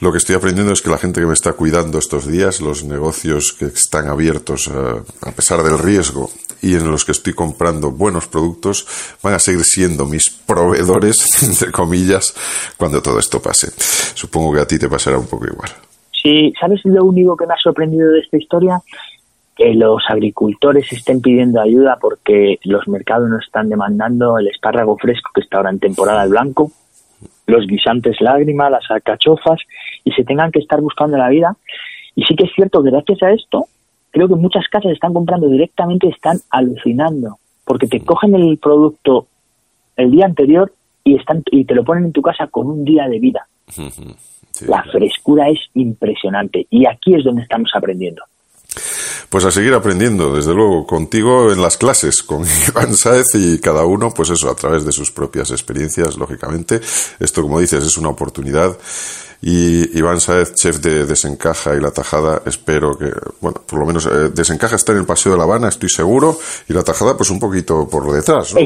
lo que estoy aprendiendo es que la gente que me está cuidando estos días, los negocios que están abiertos eh, a pesar del riesgo y en los que estoy comprando buenos productos, van a seguir siendo mis proveedores, entre comillas, cuando todo esto pase. Supongo que a ti te pasará un poco igual. Sí, ¿sabes lo único que me ha sorprendido de esta historia? que los agricultores estén pidiendo ayuda porque los mercados no están demandando el espárrago fresco que está ahora en temporada de blanco, los guisantes lágrimas, las alcachofas y se tengan que estar buscando la vida. Y sí que es cierto que gracias a esto, creo que muchas casas están comprando directamente están alucinando porque te cogen el producto el día anterior y están y te lo ponen en tu casa con un día de vida. la frescura es impresionante y aquí es donde estamos aprendiendo. Pues a seguir aprendiendo, desde luego, contigo en las clases, con Iván Saez y cada uno, pues eso, a través de sus propias experiencias, lógicamente. Esto, como dices, es una oportunidad. Y Iván Saez, chef de Desencaja y La Tajada, espero que, bueno, por lo menos eh, Desencaja está en el Paseo de La Habana, estoy seguro, y La Tajada, pues un poquito por detrás, ¿no?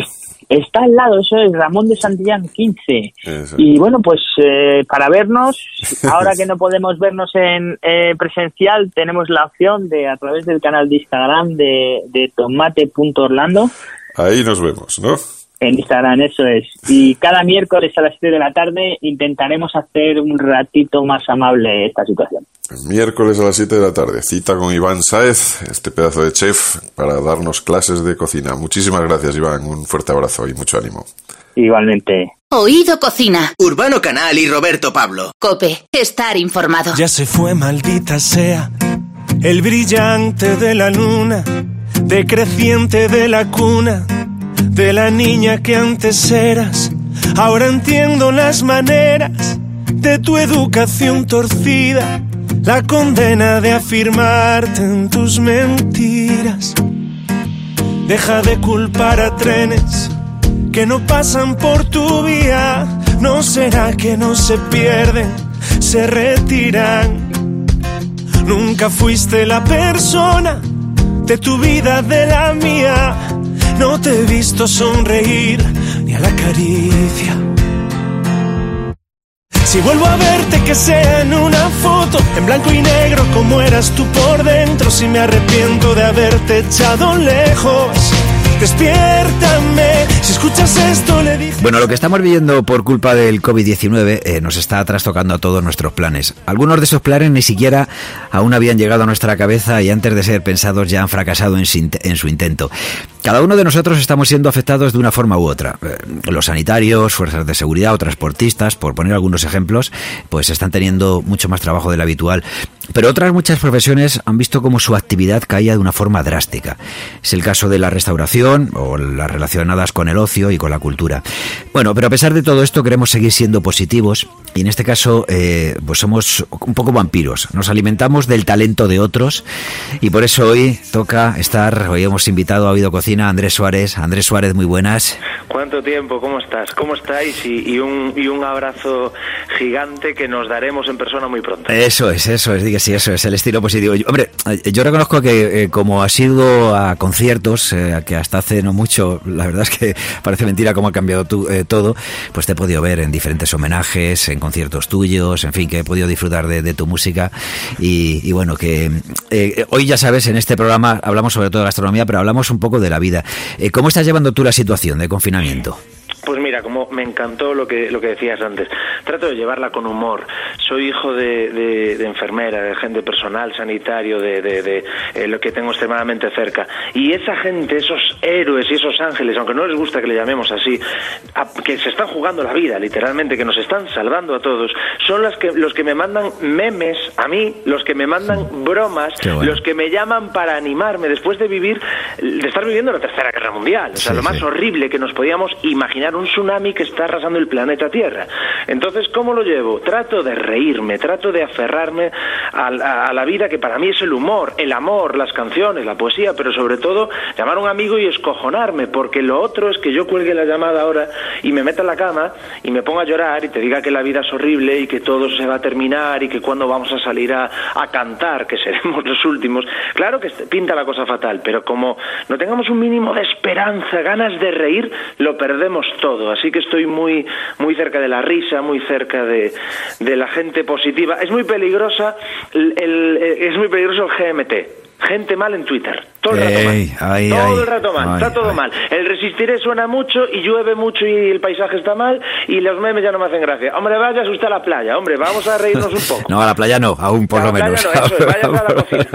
Está al lado, eso es Ramón de Santillán 15. Y bueno, pues eh, para vernos, ahora que no podemos vernos en eh, presencial, tenemos la opción de a través del canal de Instagram de, de tomate.orlando. Ahí nos vemos, ¿no? En Instagram, eso es. Y cada miércoles a las 7 de la tarde intentaremos hacer un ratito más amable esta situación. miércoles a las 7 de la tarde, cita con Iván Saez, este pedazo de chef, para darnos clases de cocina. Muchísimas gracias, Iván. Un fuerte abrazo y mucho ánimo. Igualmente. Oído Cocina. Urbano Canal y Roberto Pablo. Cope, estar informado. Ya se fue, maldita sea, el brillante de la luna, decreciente de la cuna de la niña que antes eras. Ahora entiendo las maneras de tu educación torcida, la condena de afirmarte en tus mentiras. Deja de culpar a trenes que no pasan por tu vía. No será que no se pierden, se retiran. Nunca fuiste la persona de tu vida, de la mía no te he visto sonreír ni a la caricia. Si vuelvo a verte que sea en una foto, en blanco y negro como eras tú por dentro, si me arrepiento de haberte echado lejos. Despiértame, si escuchas esto le dije... Bueno, lo que estamos viviendo por culpa del COVID-19 eh, nos está trastocando a todos nuestros planes. Algunos de esos planes ni siquiera aún habían llegado a nuestra cabeza y antes de ser pensados ya han fracasado en su, en su intento. Cada uno de nosotros estamos siendo afectados de una forma u otra. Eh, los sanitarios, fuerzas de seguridad o transportistas, por poner algunos ejemplos, pues están teniendo mucho más trabajo del habitual. Pero otras muchas profesiones han visto cómo su actividad caía de una forma drástica. Es el caso de la restauración o las relacionadas con el ocio y con la cultura. Bueno, pero a pesar de todo esto queremos seguir siendo positivos y en este caso eh, pues somos un poco vampiros. Nos alimentamos del talento de otros y por eso hoy toca estar, hoy hemos invitado a Oído Cocina a Andrés Suárez. Andrés Suárez, muy buenas. ¿Cuánto tiempo? ¿Cómo estás? ¿Cómo estáis? Y, y, un, y un abrazo gigante que nos daremos en persona muy pronto. Eso es, eso es, diga sí, eso es el estilo positivo. Yo, hombre, yo reconozco que eh, como has ido a conciertos, eh, que hasta hace no mucho, la verdad es que parece mentira cómo ha cambiado tu, eh, todo, pues te he podido ver en diferentes homenajes, en conciertos tuyos, en fin, que he podido disfrutar de, de tu música y, y bueno, que eh, hoy ya sabes, en este programa hablamos sobre todo de gastronomía, pero hablamos un poco de la vida. Eh, ¿Cómo estás llevando tú la situación de confinamiento? Pues mira, como me encantó lo que lo que decías antes, trato de llevarla con humor. Soy hijo de, de, de enfermera, de gente personal, sanitario, de, de eh, lo que tengo extremadamente cerca. Y esa gente, esos héroes y esos ángeles, aunque no les gusta que le llamemos así, a, que se están jugando la vida, literalmente, que nos están salvando a todos, son las que, los que me mandan memes a mí, los que me mandan bromas, bueno. los que me llaman para animarme después de vivir, de estar viviendo la Tercera Guerra Mundial. O sea, sí, lo más sí. horrible que nos podíamos imaginar un tsunami que está arrasando el planeta Tierra. Entonces, ¿cómo lo llevo? Trato de reírme, trato de aferrarme a, la vida que para mí es el humor, el amor, las canciones, la poesía, pero sobre todo llamar a un amigo y escojonarme, porque lo otro es que yo cuelgue la llamada ahora y me meta en la cama y me ponga a llorar y te diga que la vida es horrible y que todo se va a terminar y que cuando vamos a salir a, a cantar, que seremos los últimos. Claro que pinta la cosa fatal, pero como no tengamos un mínimo de esperanza, ganas de reír, lo perdemos todo. Así que estoy muy, muy cerca de la risa, muy cerca de, de la gente positiva. Es muy peligrosa, el, el, es muy peligroso el GMT. Gente mal en Twitter. Todo el rato Ey, mal. ay, todo ay. el rato mal. Ay, está todo mal. El resistiré suena mucho y llueve mucho y el paisaje está mal y los memes ya no me hacen gracia. Hombre, vaya usted a la playa. Hombre, vamos a reírnos un poco. No, a la playa no, aún por A lo menos. no, eso es, váyase a la cocina.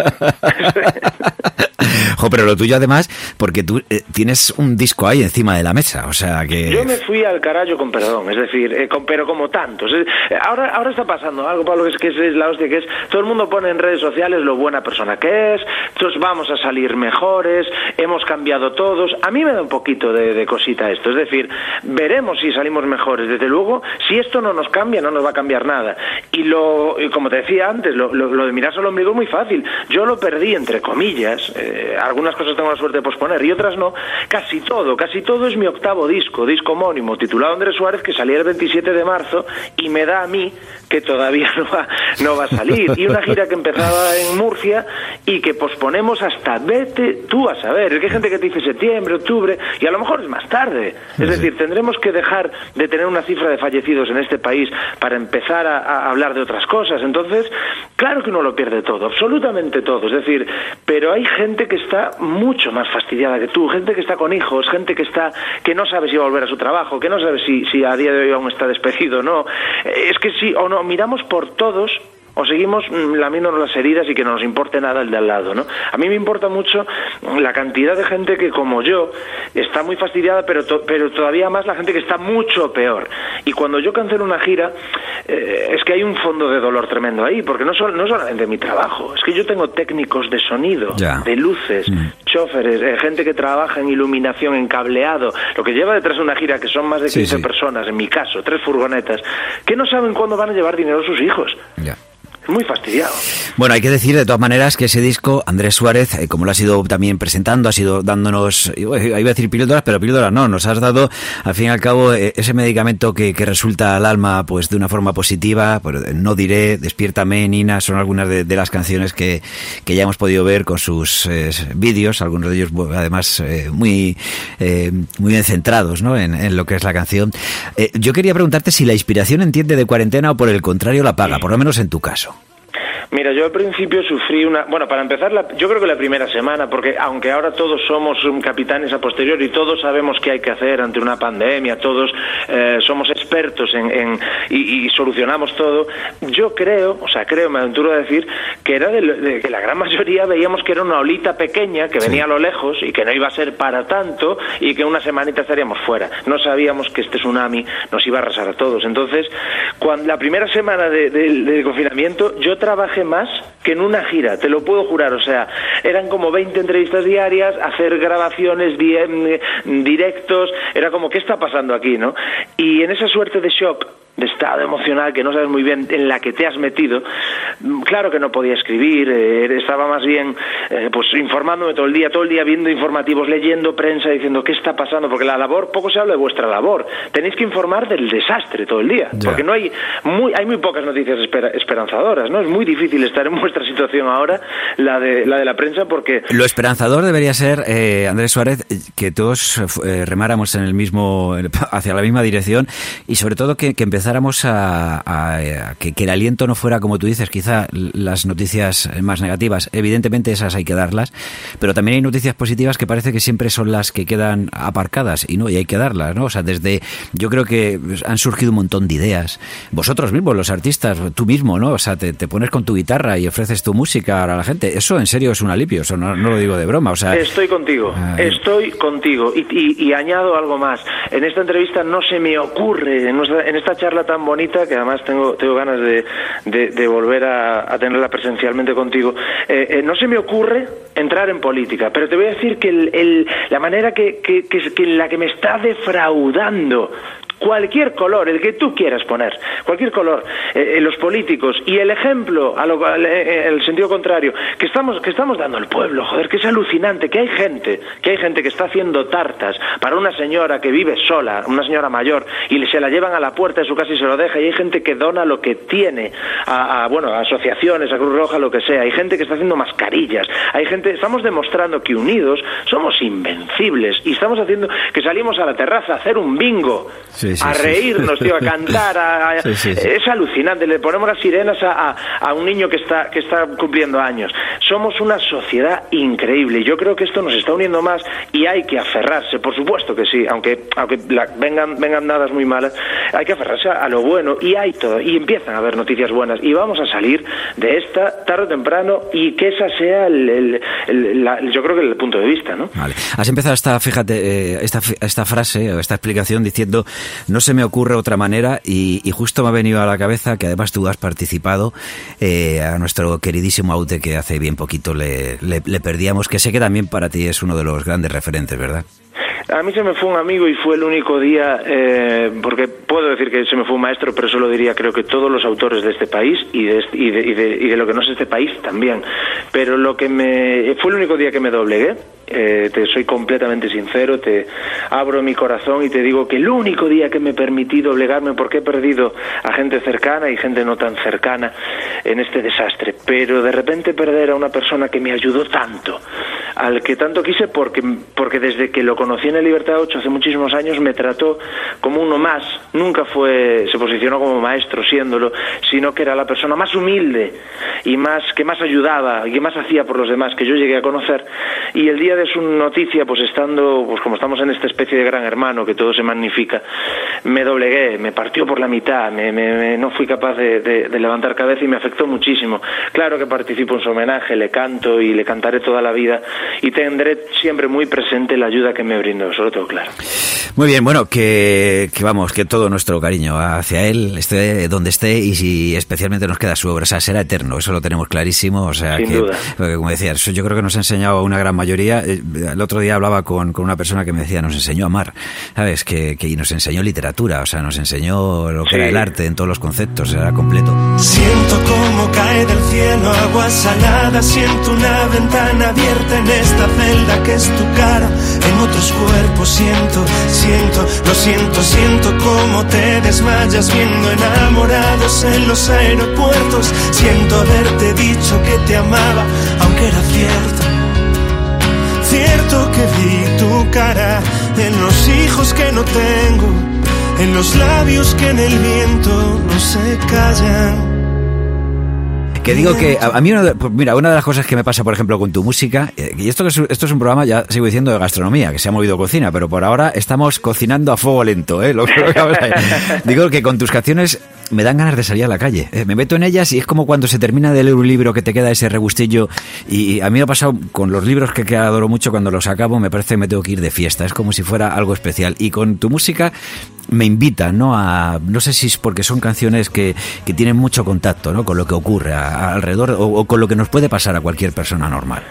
Jo, pero lo tuyo además, porque tú eh, tienes un disco ahí encima de la mesa, o sea que... Yo me fui al carajo con perdón, es decir, eh, con- pero como tantos. Eh, ahora, ahora está pasando algo, Pablo, que es, que es, la hostia, que es, todo el mundo pone en redes sociales lo buena persona que es, todos vamos a salir mejores, hemos cambiado todos. A mí me da un poquito de, cosita esto, es decir, veremos si salimos mejores. Desde luego, si esto no nos cambia, no nos va a cambiar nada. Y lo, como te decía antes, lo, lo- lo de mirarse al es muy fácil. Yo lo perdí, entre comillas, eh, algunas cosas tengo la suerte de posponer y otras no. Casi todo, casi todo es mi octavo disco, disco homónimo, titulado Andrés Suárez, que salía el 27 de marzo y me da a mí que todavía no va, no va a salir. Y una gira que empezaba en Murcia y que posponemos hasta vete tú a saber. Es que hay gente que te dice septiembre, octubre y a lo mejor es más tarde. Es decir, tendremos que dejar de tener una cifra de fallecidos en este país para empezar a, a hablar de otras cosas. Entonces, claro que uno lo pierde todo, absolutamente todo. Es decir, pero hay gente que está mucho más fastidiada que tú, gente que está con hijos, gente que está que no sabe si va a volver a su trabajo, que no sabe si, si a día de hoy aún está despedido o no. Es que sí o no, miramos por todos o seguimos mm, lamiéndonos las heridas y que no nos importe nada el de al lado, ¿no? A mí me importa mucho la cantidad de gente que, como yo, está muy fastidiada, pero, to- pero todavía más la gente que está mucho peor. Y cuando yo cancelo una gira, eh, es que hay un fondo de dolor tremendo ahí, porque no, sol- no solamente mi trabajo, es que yo tengo técnicos de sonido, Ya. de luces, choferes, eh, gente que trabaja en iluminación, en cableado, lo que lleva detrás de una gira, que son más de Sí, 15 sí. personas, en mi caso, tres furgonetas, que no saben cuándo van a llevar dinero a sus hijos. Ya. Muy fastidiado. Bueno, hay que decir de todas maneras que ese disco, Andrés Suárez, eh, como lo has ido también presentando, ha sido dándonos, iba a decir píldoras, pero píldoras no, nos has dado al fin y al cabo eh, ese medicamento que, que resulta al alma pues de una forma positiva, pues, eh, no diré, despiértame, Nina, son algunas de, de las canciones que, que ya hemos podido ver con sus eh, vídeos, algunos de ellos además eh, muy, eh, muy bien centrados ¿no? en, en lo que es la canción. Eh, yo quería preguntarte si la inspiración entiende de cuarentena o por el contrario la paga, por lo menos en tu caso. Mira, yo al principio sufrí una... Bueno, para empezar, la- yo creo que la primera semana, porque aunque ahora todos somos capitanes a posteriori, todos sabemos qué hay que hacer ante una pandemia, todos eh, somos expertos en, en- y, y solucionamos todo, yo creo, o sea, creo, me aventuro a decir, que era de, lo- de que la gran mayoría veíamos que era una olita pequeña que venía a lo lejos y que no iba a ser para tanto y que una semanita estaríamos fuera. No sabíamos que este tsunami nos iba a arrasar a todos. Entonces, cuando la primera semana de, de- de confinamiento, yo trabajé más que en una gira, te lo puedo jurar. O sea, eran como 20 entrevistas diarias, hacer grabaciones, mm, directos, era como, ¿qué está pasando aquí, no? Y en esa suerte de shock, de estado emocional que no sabes muy bien en la que te has metido, mm, claro que no podía escribir, eh, estaba más bien eh, pues informándome todo el día, todo el día viendo informativos, leyendo prensa, diciendo qué está pasando, porque la labor, poco se habla de vuestra labor, tenéis que informar del desastre todo el día, Ya. porque no hay muy, hay muy pocas noticias espera- esperanzadoras, ¿no? Es muy difícil estar en vuestra situación ahora, la de la, de la prensa, porque Lo esperanzador debería ser, eh, Andrés Suárez, eh, que todos eh, remáramos en el mismo, hacia la misma dirección y sobre todo que, que empezáramos a, a- a que, que el aliento no fuera, como tú dices, quizá las noticias más negativas. Evidentemente esas hay que darlas, pero también hay noticias positivas que parece que siempre son las que quedan aparcadas y no, y hay que darlas, ¿no? O sea, desde, yo creo que han surgido un montón de ideas. Vosotros mismos, los artistas, tú mismo, ¿no? O sea, te, te pones con tu guitarra y ofreces tu música a la gente. Eso en serio es un alivio, eso no, no lo digo de broma, o sea... Estoy contigo, Ah, estoy contigo. Y, y- y añado algo más. En esta entrevista no se me ocurre, en esta charla tan bonita, que además tengo, tengo ganas de, de- volver a, tenerla presencialmente contigo, eh, eh, no se me ocurre entrar en política. Pero te voy a decir que el- el- la manera que, que- que- la que me está defraudando cualquier color, el que tú quieras poner, cualquier color, eh, eh, los políticos y el ejemplo, a lo, al- eh, el sentido contrario, que estamos, que estamos dando al pueblo, joder, que es alucinante, que hay gente, que hay gente que está haciendo tartas para una señora que vive sola, una señora mayor, y se la llevan a la puerta de su casa y se lo deja, y hay gente que dona lo que tiene a, bueno, a asociaciones, a Cruz Roja, lo que sea, hay gente que está haciendo mascarillas, hay gente, estamos demostrando que unidos somos invencibles y estamos haciendo que salimos a la terraza a hacer un bingo. Sí, sí, a reírnos, tío, a cantar, a- es alucinante. Le ponemos las sirenas a, a- un niño que está que está cumpliendo años. Somos una sociedad increíble. Yo creo que esto nos está uniendo más y hay que aferrarse, por supuesto que sí, aunque aunque la- vengan vengan dadas muy malas, hay que aferrarse a, lo bueno y hay todo y empiezan a haber noticias buenas y vamos a salir de esta tarde o temprano y que esa sea el, el- el- la- yo creo que el punto de vista, ¿no? Vale. Has empezado esta, fíjate, eh, esta, esta frase o esta explicación diciendo no se me ocurre otra manera y, y justo me ha venido a la cabeza que además tú has participado eh, a nuestro queridísimo Aute que hace bien poquito le, le- le perdíamos, que sé que también para ti es uno de los grandes referentes, ¿verdad? A mí se me fue un amigo y fue el único día, eh, porque puedo decir que se me fue un maestro, pero eso lo diría creo que todos los autores de este país y de, este- y de, y de- y de lo que no es este país también. Pero lo que me fue el único día que me doblegué. Eh, te soy completamente sincero, te abro mi corazón y te digo que el único día que me permití doblegarme porque he perdido a gente cercana y gente no tan cercana en este desastre, pero de repente perder a una persona que me ayudó tanto, al que tanto quise porque, porque desde que lo conocí en el Libertad 8 hace muchísimos años me trató como uno más, nunca fue, se posicionó como maestro siéndolo, sino que era la persona más humilde y más que más ayudaba y que más hacía por los demás que yo llegué a conocer. Y el día de su noticia pues estando pues como estamos en esta especie de gran hermano que todo se magnifica me doblegué me partió por la mitad me, me- me- no fui capaz de, de- de levantar cabeza y me afectó muchísimo. Claro que participo en su homenaje le canto y le cantaré toda la vida y tendré siempre muy presente la ayuda que me brindó lo tengo claro Muy bien, bueno, que, que vamos, que todo nuestro cariño hacia él, esté donde esté y si especialmente nos queda su obra, o sea, será eterno, eso lo tenemos clarísimo, o sea, Sin que, duda. porque como decías, eso yo creo que nos ha enseñado a una gran mayoría, eh, el otro día hablaba con, con una persona que me decía, nos enseñó a amar, ¿sabes? Que, que y nos enseñó literatura, o sea, nos enseñó lo que Sí. era el arte en todos los conceptos, era completo. Siento como cae del cielo agua salada, siento una ventana abierta en esta celda que es tu cara, en otros cuerpos siento, siento, lo siento, siento como te desmayas viendo enamorados en los aeropuertos, siento haberte dicho que te amaba, aunque era cierto. Cierto que vi tu cara en los hijos que no tengo, en los labios que en el viento no se callan. Que digo que a, a mí, una de- pues mira, una de las cosas que me pasa, por ejemplo, con tu música, eh, y esto, esto es un programa, ya sigo diciendo, de gastronomía, que se ha movido cocina, pero por ahora estamos cocinando a fuego lento, ¿eh? Lo, que. Digo que con tus canciones me dan ganas de salir a la calle. eh, Me meto en ellas y es como cuando se termina de leer un libro que te queda ese regustillo. Y a mí me ha pasado con los libros que, que adoro mucho, cuando los acabo, me parece que me tengo que ir de fiesta. Es como si fuera algo especial. Y con tu música me invita, ¿no? A, no sé si es porque son canciones que, que tienen mucho contacto, ¿no? Con lo que ocurre a- alrededor o con lo que nos puede pasar a cualquier persona normal.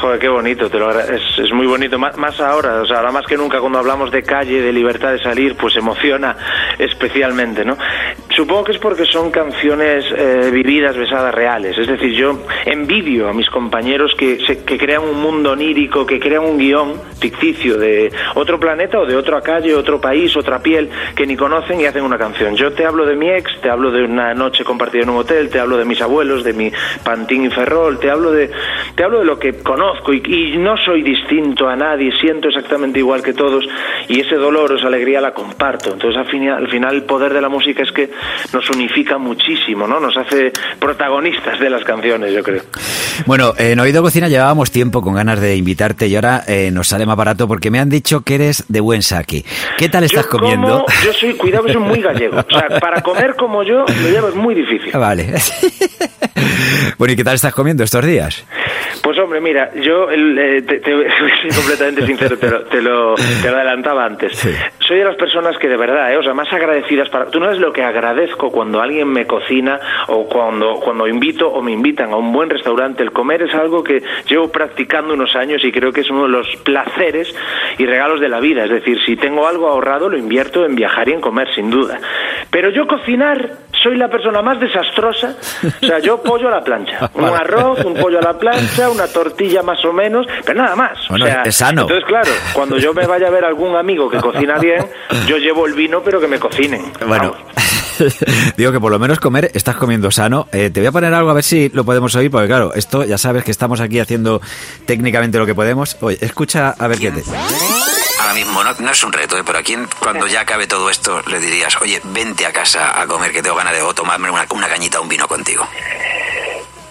Joder, qué bonito, te lo es, es muy bonito, más, más ahora, o sea, ahora más que nunca cuando hablamos de calle, de libertad de salir, pues emociona especialmente, ¿no? Supongo que es porque son canciones eh, vividas, besadas, reales, es decir, yo envidio a mis compañeros que, se- que crean un mundo onírico, que crean un guion ficticio de otro planeta o de otra calle, otro país, otra piel, que ni conocen y hacen una canción. Yo te hablo de mi ex, te hablo de una noche compartida en un hotel, te hablo de mis abuelos, de mi pantín y ferrol, te hablo de, te hablo de lo que conozco y, y no soy distinto a nadie, siento exactamente igual que todos y ese dolor o esa alegría la comparto. Entonces al final, al final el poder de la música es que nos unifica muchísimo, ¿no? Nos hace protagonistas de las canciones, yo creo. Bueno, en Oído Cocina llevábamos tiempo con ganas de invitarte y ahora eh, nos sale más barato porque me han dicho que eres de buen saque. ¿Qué tal estás Yo comiendo? como- yo soy, cuidado soy muy gallego. O sea, para comer como yo, lo llevo es muy difícil. Vale. bueno, ¿y qué tal estás comiendo estos días? Pues hombre, mira, yo el, eh, te, ser completamente sincero, te lo, te lo, te lo adelantaba antes. Soy de las personas que de verdad, eh, o sea, más agradecidas para... Tú no sabes lo que agradezco cuando alguien me cocina o cuando, cuando invito o me invitan a un buen restaurante. El comer es algo que llevo practicando unos años y creo que es uno de los placeres y regalos de la vida. Es decir, si tengo algo ahorrado, lo invierto en viajar y en comer, sin duda. Pero yo cocinar soy la persona más desastrosa. O sea, yo pollo a la plancha. Un arroz, un pollo a la plancha, una tortilla más o menos, pero nada más. O Bueno, sea, es sano. Entonces, claro, cuando yo me vaya a ver algún amigo que cocina bien, yo llevo el vino, pero que me cocinen. Bueno, digo que por lo menos comer estás comiendo sano. Eh, te voy a poner algo a ver si lo podemos oír, porque claro, esto ya sabes que estamos aquí haciendo técnicamente lo que podemos. Oye, escucha a ver qué te... mismo, no, es un reto, ¿eh? pero a quién cuando ya acabe todo esto le dirías, oye, vente a casa a comer que tengo ganas de o tomarme una, una cañita un vino contigo?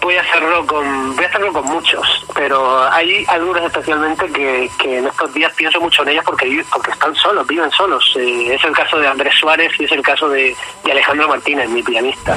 Voy a hacerlo con voy a hacerlo con muchos pero hay algunos especialmente que, que en estos días pienso mucho en ellos porque porque están solos viven solos Eh, es el caso de Andrés Suárez y es el caso de, de Alejandro Martínez mi pianista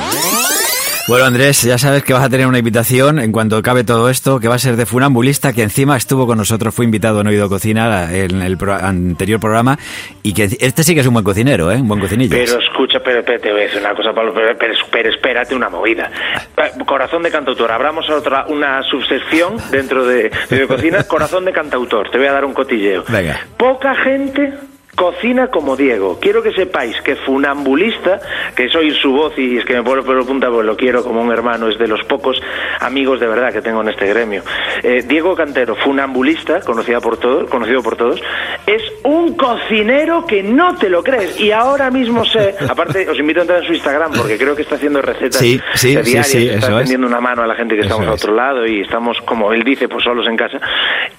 Bueno, Andrés, ya sabes que vas a tener una invitación en cuanto acabe todo esto, que va a ser de funambulista, que encima estuvo con nosotros, fue invitado en Oído Cocina en el pro- anterior programa, y que este sí que es un buen cocinero, ¿eh? Un buen cocinillo. Pero escucha, pero, pero te voy a decir una cosa, Pablo, pero, pero- pero espérate una movida. Pa- Corazón de cantautor, abramos otra, una subsección dentro de, de cocina, corazón de cantautor, te voy a dar un cotilleo. Venga. Poca gente cocina como Diego. Quiero que sepáis que funambulista, que es oír su voz y es que me pone por el punta porque lo quiero como un hermano, es de los pocos amigos de verdad que tengo en este gremio. Eh, Diego Cantero, funambulista, conocida por todos, conocido por todos, es un cocinero que no te lo crees. Y ahora mismo sé, aparte os invito a entrar en su Instagram porque creo que está haciendo recetas Sí, sí, sí, diarias, sí, está eso es. tendiendo una mano a la gente que Eso estamos a otro lado y estamos, como él dice, pues solos en casa.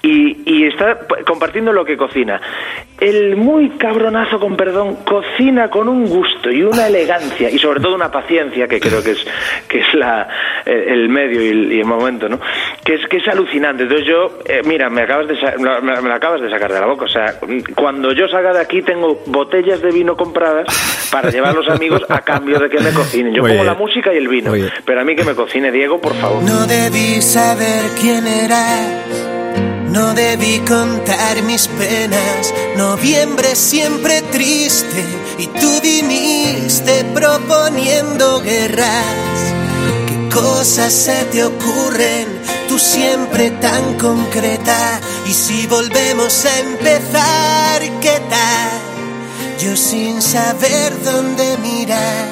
Y, y está compartiendo lo que cocina. El muy cabronazo, con perdón, cocina con un gusto y una elegancia y sobre todo una paciencia, que creo que es, que es la, eh, el medio y el, y el momento, ¿no? Que es, que es alucinante. Entonces yo, eh, mira, me acabas, de me, me acabas de sacar de la boca. O sea, cuando yo salga de aquí tengo botellas de vino compradas para llevar a los amigos a cambio de que me cocinen. Yo Muy pongo bien. la música y el vino, pero a mí que me cocine Diego, por favor. No debí saber quién eras, no debí contar mis penas. Noviembre siempre triste y tú viniste proponiendo guerras. ¿Qué cosas se te ocurren? Tú siempre tan concreta. Y si volvemos a empezar, ¿qué tal? Yo sin saber dónde mirar,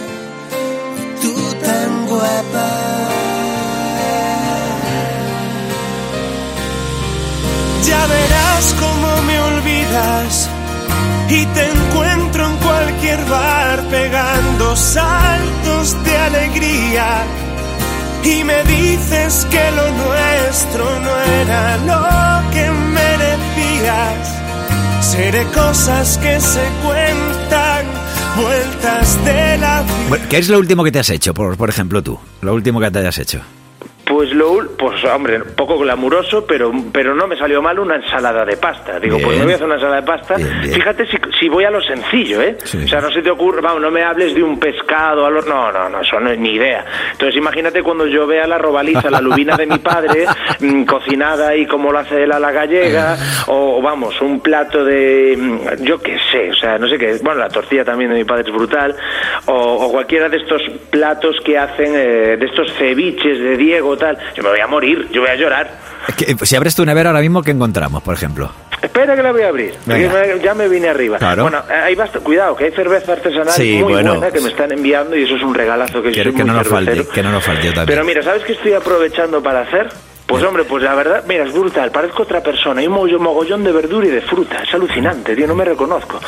tú tan guapa. Ya verás cómo me olvidas y te encuentro en cualquier bar pegando saltos de alegría y me dices que lo nuestro no era lo que merecías. Seré cosas que se cuentan, vueltas de la vida. ¿Qué es lo último que te has hecho, por, por ejemplo, tú? Lo último que te hayas hecho. Pues lo, pues hombre, poco glamuroso, pero pero no me salió mal una ensalada de pasta. Digo, pues me voy a hacer una ensalada de pasta. Fíjate si, si voy a lo sencillo, ¿eh? O sea, no se te ocurre, vamos, no me hables de un pescado, al no, no, no, eso no es ni idea. Entonces imagínate cuando yo vea la robaliza, la lubina de mi padre, mm, cocinada y como lo hace él a la gallega, o vamos, un plato de, mm, yo qué sé, o sea, no sé qué, bueno, la tortilla también de mi padre es brutal, o, o cualquiera de estos platos que hacen, eh, de estos ceviches de Diego, yo me voy a morir, yo voy a llorar. Es que, si abres tu nevera ahora mismo, ¿qué encontramos, por ejemplo? Espera que la voy a abrir. Venga. ya me vine arriba. Claro. Bueno, eh, ahí basta, cuidado, que hay cerveza artesanal Sí, muy bueno. buena que me están enviando y eso es un regalazo que yo soy que muy no nos falte, que no nos falte también. Pero mira, ¿sabes qué estoy aprovechando para hacer? Pues hombre, pues la verdad, mira, es brutal, parezco otra persona, hay un mogollón de verdura y de fruta, es alucinante, tío, no me reconozco.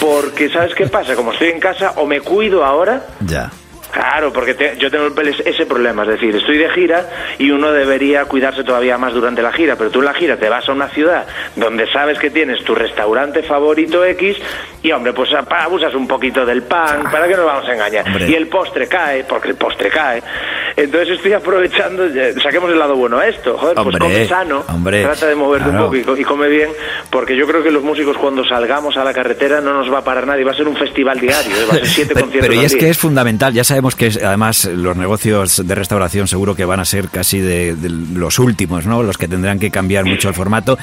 Porque, ¿sabes qué pasa? Como estoy en casa, o me cuido ahora, Ya. Claro, porque te- yo tengo ese problema, es decir, estoy de gira y uno debería cuidarse todavía más durante la gira, pero tú en la gira te vas a una ciudad donde sabes que tienes tu restaurante favorito X y, hombre, pues abusas un poquito del pan, ¿para qué nos vamos a engañar? Hombre. Y el postre cae, porque el postre cae. Entonces estoy aprovechando, saquemos el lado bueno a esto, joder, pues Hombre, come sano, hombre, trata de moverte claro. un poco y, co- y come bien, porque yo creo que los músicos cuando salgamos a la carretera no nos va a parar nadie, va a ser un festival diario, ¿eh? va a ser siete Pero, conciertos pero y es que es fundamental, ya sabemos que además los negocios de restauración seguro que van a ser casi de, los últimos, ¿no? Los que tendrán que cambiar mucho el formato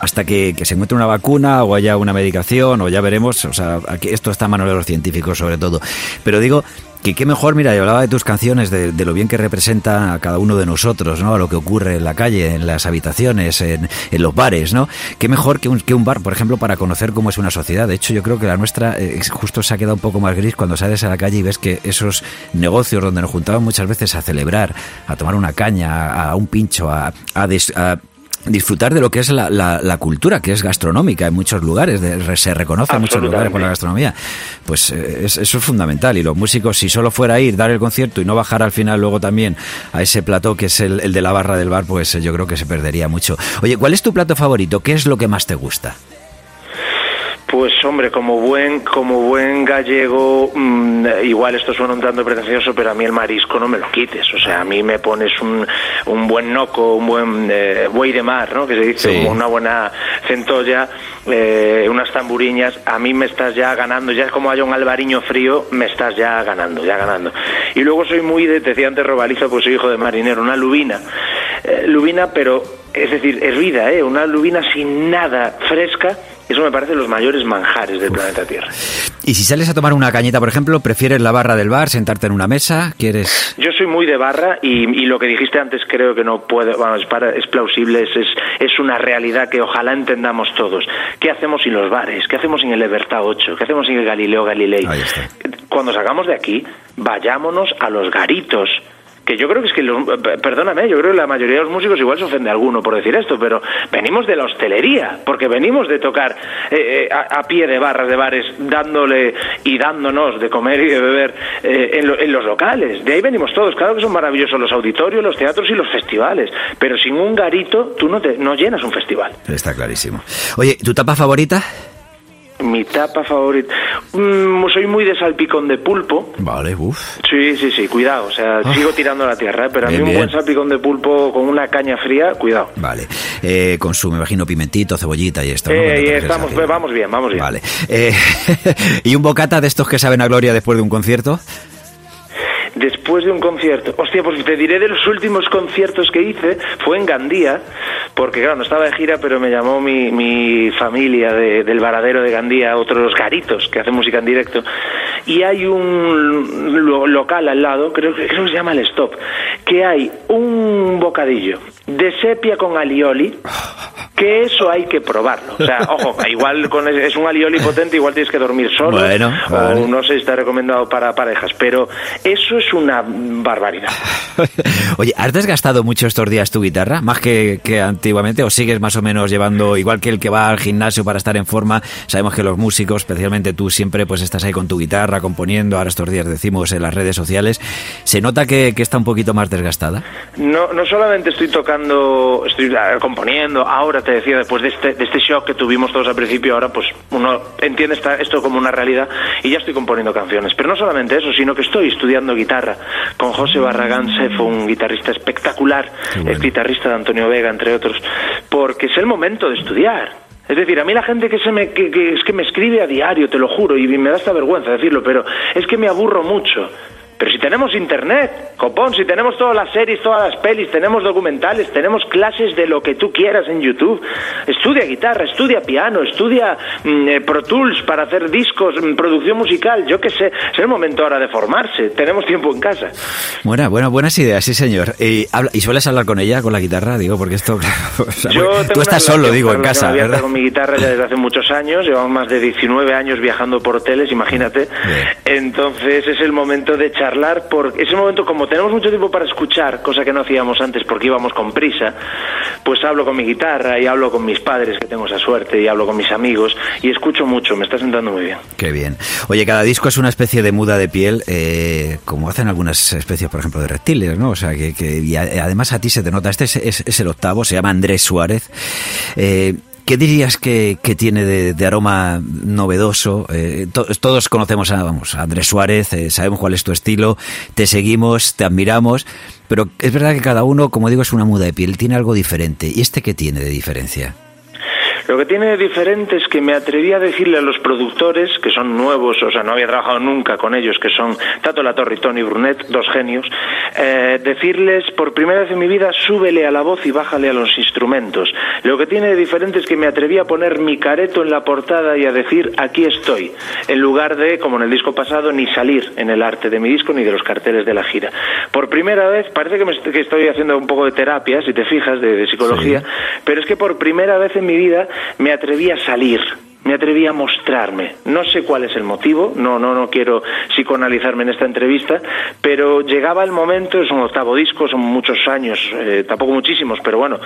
hasta que, se encuentre una vacuna o haya una medicación o ya veremos, o sea, aquí esto está en manos de los científicos sobre todo. Pero digo que qué mejor, mira, yo hablaba de tus canciones, de, de lo bien que representa a cada uno de nosotros, ¿no? A lo que ocurre en la calle, en las habitaciones, en, en los bares, ¿no? Qué mejor que un, que un bar, por ejemplo, para conocer cómo es una sociedad. De hecho, yo creo que la nuestra eh, justo se ha quedado un poco más gris cuando sales a la calle y ves que esos negocios donde nos juntaban muchas veces a celebrar, a tomar una caña, a, un pincho, a, a des- a disfrutar de lo que es la, la- la cultura, que es gastronómica en muchos lugares, de- se reconoce en muchos lugares por la gastronomía. Pues eh, es- eso es fundamental. Y los músicos, si solo fuera ir, dar el concierto y no bajar al final luego también a ese plató que es el, el de la barra del bar, pues eh, yo creo que se perdería mucho. Oye, ¿cuál es tu plato favorito? ¿Qué es lo que más te gusta? Pues hombre, como buen, como buen gallego, mm, igual esto suena un tanto pretencioso, pero a mí el marisco no me lo quites. O sea, a mí me pones un, un buen noco, un buen eh, buey de mar, ¿no? Que se dice, Sí. una buena centolla, eh, unas tamburiñas. A mí me estás ya ganando. Ya es como haya un albariño frío, me estás ya ganando, ya ganando. Y luego soy muy de, te decía antes Robaliza, pues soy hijo de marinero, una lubina. Eh, lubina, pero, es decir, hervida, ¿eh? Una lubina sin nada fresca. Eso me parece los mayores manjares del planeta Tierra. Y si sales a tomar una cañita, por ejemplo, ¿prefieres la barra del bar, sentarte en una mesa? ¿Quieres...? Yo soy muy de barra y, y lo que dijiste antes creo que no puede, bueno, es, para- es plausible, es, es, es una realidad que ojalá entendamos todos. ¿Qué hacemos sin los bares? ¿Qué hacemos sin el Libertad 8? ¿Qué hacemos sin el Galileo Galilei? Cuando salgamos de aquí, vayámonos a los garitos. Que yo creo que es que, los- p- perdóname, yo creo que la mayoría de los músicos igual se ofende a alguno por decir esto, pero venimos de la hostelería, porque venimos de tocar eh, eh, a, a pie de barras de bares, dándole y dándonos de comer y de beber eh, en, lo- en los locales. De ahí venimos todos. Claro que son maravillosos los auditorios, los teatros y los festivales, pero sin un garito tú no, te, no llenas un festival. Está clarísimo. Oye, ¿tu tapa favorita? Mi tapa favorita. Mm, soy muy de salpicón de pulpo. Vale, uff. Sí, sí, sí, cuidado. O sea, sigo tirando a la tierra, ¿eh? pero a mí Bien, un bien. buen salpicón de pulpo con una caña fría, cuidado. Vale. Eh, con su, me imagino, pimentito, cebollita y esto. ¿no? Eh, y estamos, así. vamos bien, vamos bien. Vale. Eh, ¿Y un bocata de estos que saben a gloria después de un concierto? Después de un concierto, hostia, pues te diré de los últimos conciertos que hice, fue en Gandía, porque claro, no estaba de gira, pero me llamó mi, mi familia de- del varadero de Gandía, otros garitos que hacen música en directo, y hay un lo- local al lado, creo, creo que se llama El Stop, que hay un bocadillo de sepia con alioli, que eso hay que probarlo. O sea, ojo, igual con es un alioli potente, igual tienes que dormir solo, Bueno, vale. o no sé si está recomendado para parejas, pero eso es una barbaridad. Oye, ¿has desgastado mucho estos días tu guitarra? ¿Más que, que antiguamente? ¿O sigues más o menos llevando, igual que el que va al gimnasio para estar en forma? Sabemos que los músicos, especialmente tú, siempre pues estás ahí con tu guitarra, componiendo. Ahora estos días decimos en las redes sociales. ¿Se nota que, que está un poquito más desgastada? No, no solamente estoy tocando, estoy ah, componiendo, ahora te decía, después de este, de este shock que tuvimos todos al principio, ahora pues uno entiende esta- esto como una realidad y ya estoy componiendo canciones. Pero no solamente eso, sino que estoy estudiando guitarra con José Barragán Sefo, un guitarrista espectacular, es guitarrista de Antonio Vega, entre otros, porque es el momento de estudiar. Es decir, a mí la gente que, se me, que, que- es que me escribe a diario, te lo juro, y me da esta vergüenza decirlo, pero es que me aburro mucho. Pero si tenemos internet, copón, si tenemos todas las series, todas las pelis, tenemos documentales, tenemos clases de lo que tú quieras en YouTube. Estudia guitarra, estudia piano, estudia mm, eh, Pro Tools para hacer discos, mm, producción musical, yo qué sé. Es el momento ahora de formarse, tenemos tiempo en casa. Buena, buena, buenas ideas, sí señor. ¿Y, habla- ¿y sueles hablar con ella, con la guitarra? Digo, porque esto, claro, o sea, Yo porque tú estás solo, digo, en casa, ¿verdad? con mi guitarra ya desde hace muchos años, llevamos más de 19 años viajando por hoteles, imagínate. Entonces es el momento de charlar, por, es el momento como tenemos mucho tiempo para escuchar, cosa que no hacíamos antes porque íbamos con prisa, pues hablo con mi guitarra y hablo con mis padres, que tengo esa suerte, y hablo con mis amigos, y escucho mucho, me está sentando muy bien. Qué bien. Oye, cada disco es una especie de muda de piel, eh, como hacen algunas especies, por ejemplo, de reptiles, ¿no? O sea, que, que- y además a ti se te nota. Este es, es- es el octavo, se llama Andrés Suárez. Eh, ¿Qué dirías que, tiene de, aroma novedoso? Eh, to- todos conocemos a, vamos, a Andrés Suárez, eh, sabemos cuál es tu estilo, te seguimos, te admiramos, pero es verdad que cada uno, como digo, es una muda de piel, tiene algo diferente. ¿Y este qué tiene de diferencia? Lo que tiene de diferente es que me atreví a decirle a los productores, que son nuevos, o sea, no había trabajado nunca con ellos, que son Tato La Torre y Tony Brunet, dos genios, eh, decirles por primera vez en mi vida, súbele a la voz y bájale a los instrumentos. Lo que tiene de diferente es que me atreví a poner mi careto en la portada y a decir, aquí estoy, en lugar de, como en el disco pasado, ni salir en el arte de mi disco ni de los carteles de la gira. Por primera vez, parece que, me que estoy haciendo un poco de terapia, si te fijas, de, de psicología, pero es que por primera vez en mi vida me atreví a salir. Me atreví a mostrarme. No sé cuál es el motivo, no, no, no quiero psicoanalizarme en esta entrevista, pero llegaba el momento, es un octavo disco, son muchos años, eh, tampoco muchísimos, pero bueno,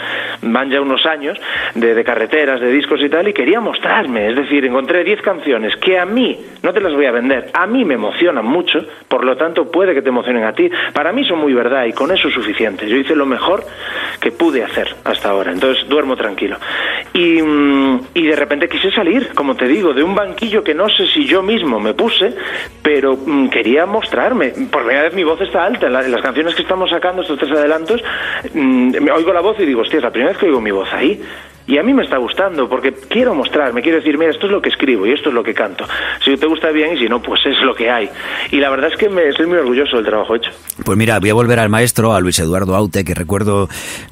van ya unos años de, carreteras, de discos y tal, y quería mostrarme. Es decir, encontré 10 canciones que a mí, no te las voy a vender, a mí me emocionan mucho, por lo tanto puede que te emocionen a ti. Para mí son muy verdad y con eso es suficiente. Yo hice lo mejor que pude hacer hasta ahora, entonces duermo tranquilo. Y. mm, y de repente quise salir, como te digo, de un banquillo que no sé si yo mismo me puse, pero mm, quería mostrarme. Por primera vez mi voz está alta. En, la- en las canciones que estamos sacando, estos tres adelantos, mm, me oigo la voz y digo, hostia, es la primera vez que oigo mi voz ahí. Y a mí me está gustando porque quiero mostrarme, quiero decir, mira, esto es lo que escribo y esto es lo que canto. Si te gusta bien y si no, pues es lo que hay. Y la verdad es que me, estoy muy orgulloso del trabajo hecho. Pues mira, voy a volver al maestro, a Luis Eduardo Aute, que recuerdo,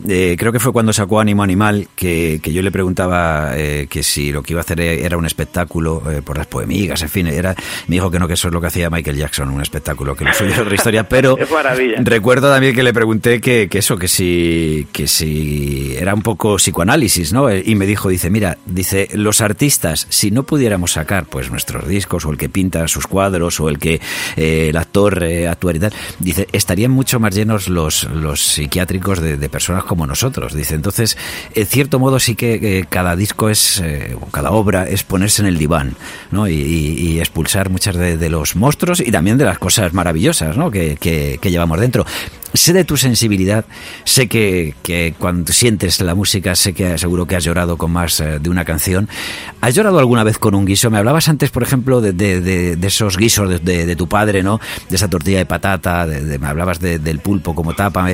eh, creo que fue cuando sacó Ánimo Animal, que, que yo le preguntaba eh, que si lo que iba a hacer era un espectáculo eh, por las poemigas, en fin, era, me dijo que no, que eso es lo que hacía Michael Jackson, un espectáculo, que lo suyo era otra historia, pero Es maravilla. recuerdo también que le pregunté que, que eso, que si, que si era un poco psicoanálisis, ¿no? Y me dijo, dice, mira, dice, los artistas, si no pudiéramos sacar pues nuestros discos, o el que pinta sus cuadros, o el que eh, el actor eh, y tal, dice, estarían mucho más llenos los, los psiquiátricos de, personas como nosotros. Dice, entonces, en cierto modo sí que eh, cada disco es, eh, cada obra es ponerse en el diván, ¿no? Y, y- y expulsar muchas de, de los monstruos y también de las cosas maravillosas, ¿no? Que, que- que llevamos dentro. Sé de tu sensibilidad, sé que, que cuando sientes la música, sé que seguro que has llorado con más eh, de una canción. ¿Has llorado alguna vez con un guiso? Me hablabas antes, por ejemplo, de, de- de- de esos guisos de, tu padre, ¿no? De esa tortilla de patata, me hablabas de- del pulpo como tapa.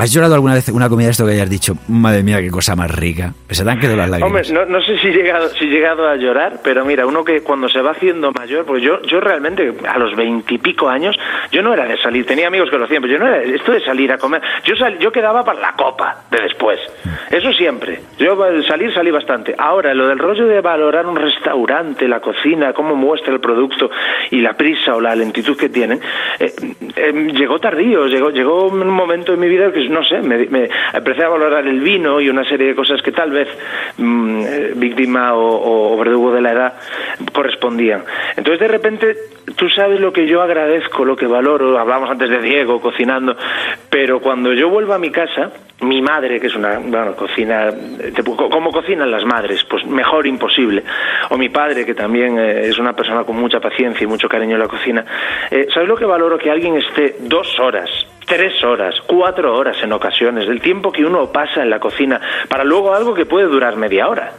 ¿Has llorado alguna vez una comida de esto que hayas dicho, madre mía, qué cosa más rica? Se te han quedado las lágrimas. Hombre, no, no sé si he, llegado, si he llegado a llorar, pero mira, uno que cuando se va haciendo mayor, porque yo, yo realmente a los veintipico años, yo no era de salir, tenía amigos que lo hacían, pero yo no era esto de salir a comer, yo, sal- yo quedaba para la copa de después, eso siempre, yo salir salí bastante. Ahora, lo del rollo de valorar un restaurante, la cocina, cómo muestra el producto y la prisa o la lentitud que tienen, eh, eh, llegó tardío, llegó, llegó un momento en mi vida que, no sé, me, me empecé a valorar el vino y una serie de cosas que tal vez mm, eh, víctima o, verdugo de la edad correspondían. Entonces, de repente, tú sabes lo que yo agradezco, lo que valoro, hablamos antes de Diego cocinando, pero cuando yo vuelvo a mi casa, mi madre, que es una, bueno, cocina, ¿cómo cocinan las madres? Pues mejor imposible. O mi padre, que también eh, es una persona con mucha paciencia y mucho cariño en la cocina. Eh, ¿Sabes lo que valoro? Que alguien esté dos horas, tres horas, cuatro horas en ocasiones, del tiempo que uno pasa en la cocina, para luego algo que puede durar media hora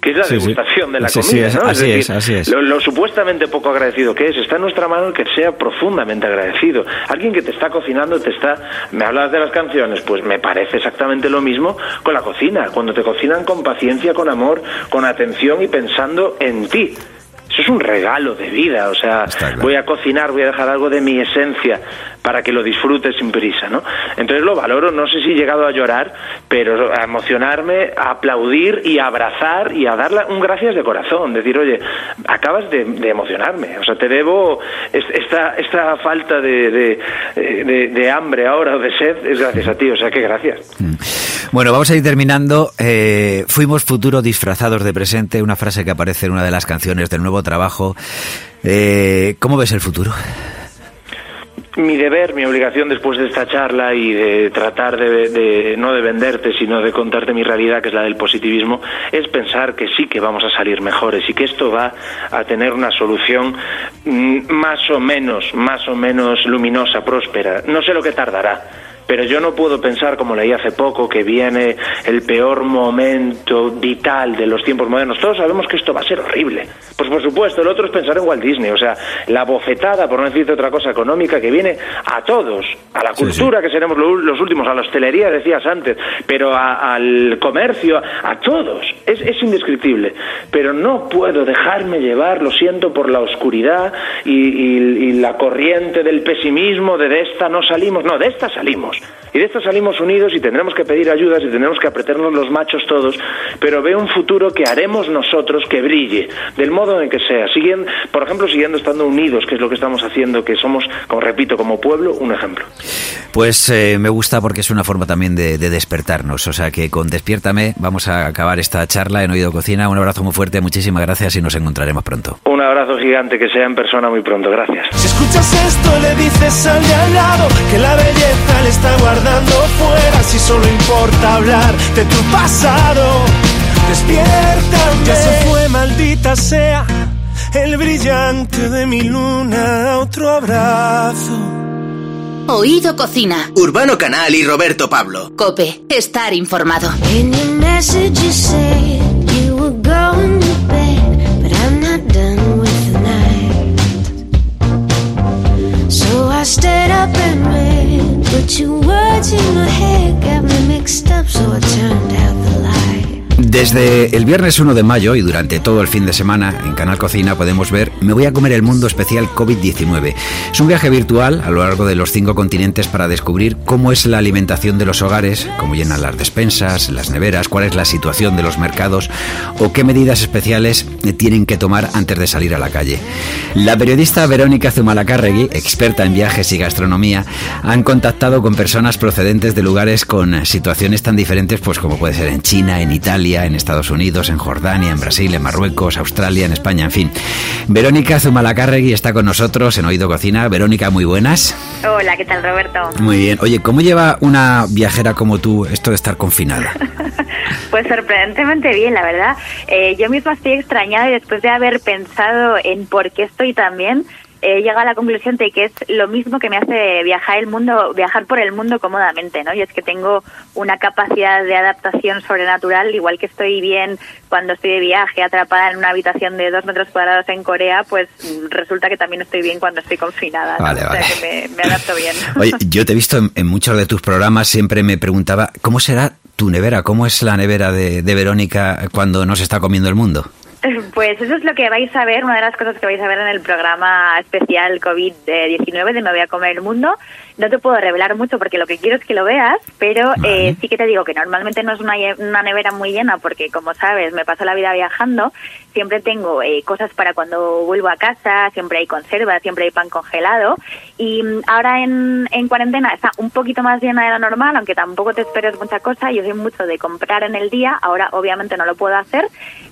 que es la Sí, sí. degustación de la Sí, comida, es- ¿no? así decir, es, así es. Lo, lo supuestamente poco agradecido que es, está en nuestra mano que sea profundamente agradecido. Alguien que te está cocinando, te está... Me hablas de las canciones, pues me parece exactamente lo mismo con la cocina, cuando te cocinan con paciencia, con amor, con atención y pensando en ti. Eso es un regalo de vida, o sea, voy a cocinar, voy a dejar algo de mi esencia para que lo disfrutes sin prisa, ¿no? Entonces lo valoro, no sé si he llegado a llorar, pero a emocionarme, a aplaudir y a abrazar y a darle un gracias de corazón, decir, oye, acabas de, de emocionarme, o sea, te debo es- esta, esta falta de, de, de- de hambre ahora o de sed, es gracias a ti, o sea, que gracias. Bueno, vamos a ir terminando. Eh, fuimos futuro disfrazados de presente, una frase que aparece en una de las canciones del nuevo trabajo. Eh, ¿Cómo ves el futuro? mi deber, mi obligación después de esta charla y de tratar de, de- no de venderte, sino de contarte mi realidad, que es la del positivismo, es pensar que sí que vamos a salir mejores y que esto va a tener una solución mm, más o menos, más o menos luminosa, próspera. No sé lo que tardará. Pero yo no puedo pensar, como leí hace poco, que viene el peor momento vital de los tiempos modernos. Todos sabemos que esto va a ser horrible. Pues por supuesto, el otro es pensar en Walt Disney, o sea, la bofetada, por no decirte otra cosa económica, que viene a todos, a la cultura, que seremos lo- los últimos, a la hostelería, decías antes, pero a- al comercio, a, a todos. Es, es indescriptible. Pero no puedo dejarme llevar, lo siento, por la oscuridad y, y- y la corriente del pesimismo, de de esta no salimos. No, de esta salimos. Y de esta salimos unidos y tendremos que pedir ayudas y tendremos que apretarnos los machos todos, pero veo un futuro que haremos nosotros que brille, del modo en que sea, siguiendo, por ejemplo, siguiendo estando unidos, que es lo que estamos haciendo, que somos, como repito, como pueblo, un ejemplo. Pues eh, me gusta porque es una forma también de, de despertarnos. O sea que con Despiértame vamos a acabar esta charla en Oído Cocina. Un abrazo muy fuerte, muchísimas gracias y nos encontraremos pronto. Un abrazo gigante, que sea en persona muy pronto. Gracias. Si escuchas le dices al de al lado que la belleza le está guardando fuera. Si solo importa hablar de tu pasado, despiértame. Ya se fue, maldita sea, el brillante de mi luna. Otro abrazo. Oído Cocina. Urbano Canal y Roberto Pablo. Cope. Estar informado. In your I stood up and read, but two words in my head got me mixed up, so I turned out the light. Desde el viernes 1 de mayo y durante todo el fin de semana en Canal Cocina podemos ver Me voy a comer el mundo especial COVID-19. Es un viaje virtual a lo largo de los cinco continentes para descubrir cómo es la alimentación de los hogares, cómo llenan las despensas, las neveras, cuál es la situación de los mercados o qué medidas especiales tienen que tomar antes de salir a la calle. La periodista Verónica Zumalacárregui, experta en viajes y gastronomía, han contactado con personas procedentes de lugares con situaciones tan diferentes pues como puede ser en China, en Italia, en Estados Unidos, en Jordania, en Brasil, en Marruecos, Australia, en España, en fin. Verónica Zumalacárregui está con nosotros en Oído Cocina. Verónica, muy buenas. Hola, ¿qué tal Roberto? Muy bien. Oye, ¿cómo lleva una viajera como tú esto de estar confinada? Pues sorprendentemente bien, la verdad. Eh, yo misma estoy extrañada y después de haber pensado en por qué estoy tan bien, he llegado a la conclusión de que es lo mismo que me hace viajar el mundo, viajar por el mundo cómodamente, ¿no? Y es que tengo una capacidad de adaptación sobrenatural, igual que estoy bien cuando estoy de viaje, atrapada en una habitación de dos metros cuadrados en Corea, pues resulta que también estoy bien cuando estoy confinada. ¿no? Vale, o sea vale. que me, me adapto bien. Oye, yo te he visto en, en muchos de tus programas, siempre me preguntaba, ¿cómo será tu nevera? ¿Cómo es la nevera de, de Verónica cuando no se está comiendo el mundo? Pues eso es lo que vais a ver, una de las cosas que vais a ver en el programa especial COVID-19 de Me voy a comer el mundo. No te puedo revelar mucho porque lo que quiero es que lo veas, pero eh, sí que te digo que normalmente no es una, una nevera muy llena porque, como sabes, me paso la vida viajando. Siempre tengo eh, cosas para cuando vuelvo a casa, siempre hay conservas, siempre hay pan congelado. Y mm, ahora en, en cuarentena está un poquito más llena de lo normal, aunque tampoco te esperes mucha cosa. Yo soy mucho de comprar en el día, ahora obviamente no lo puedo hacer,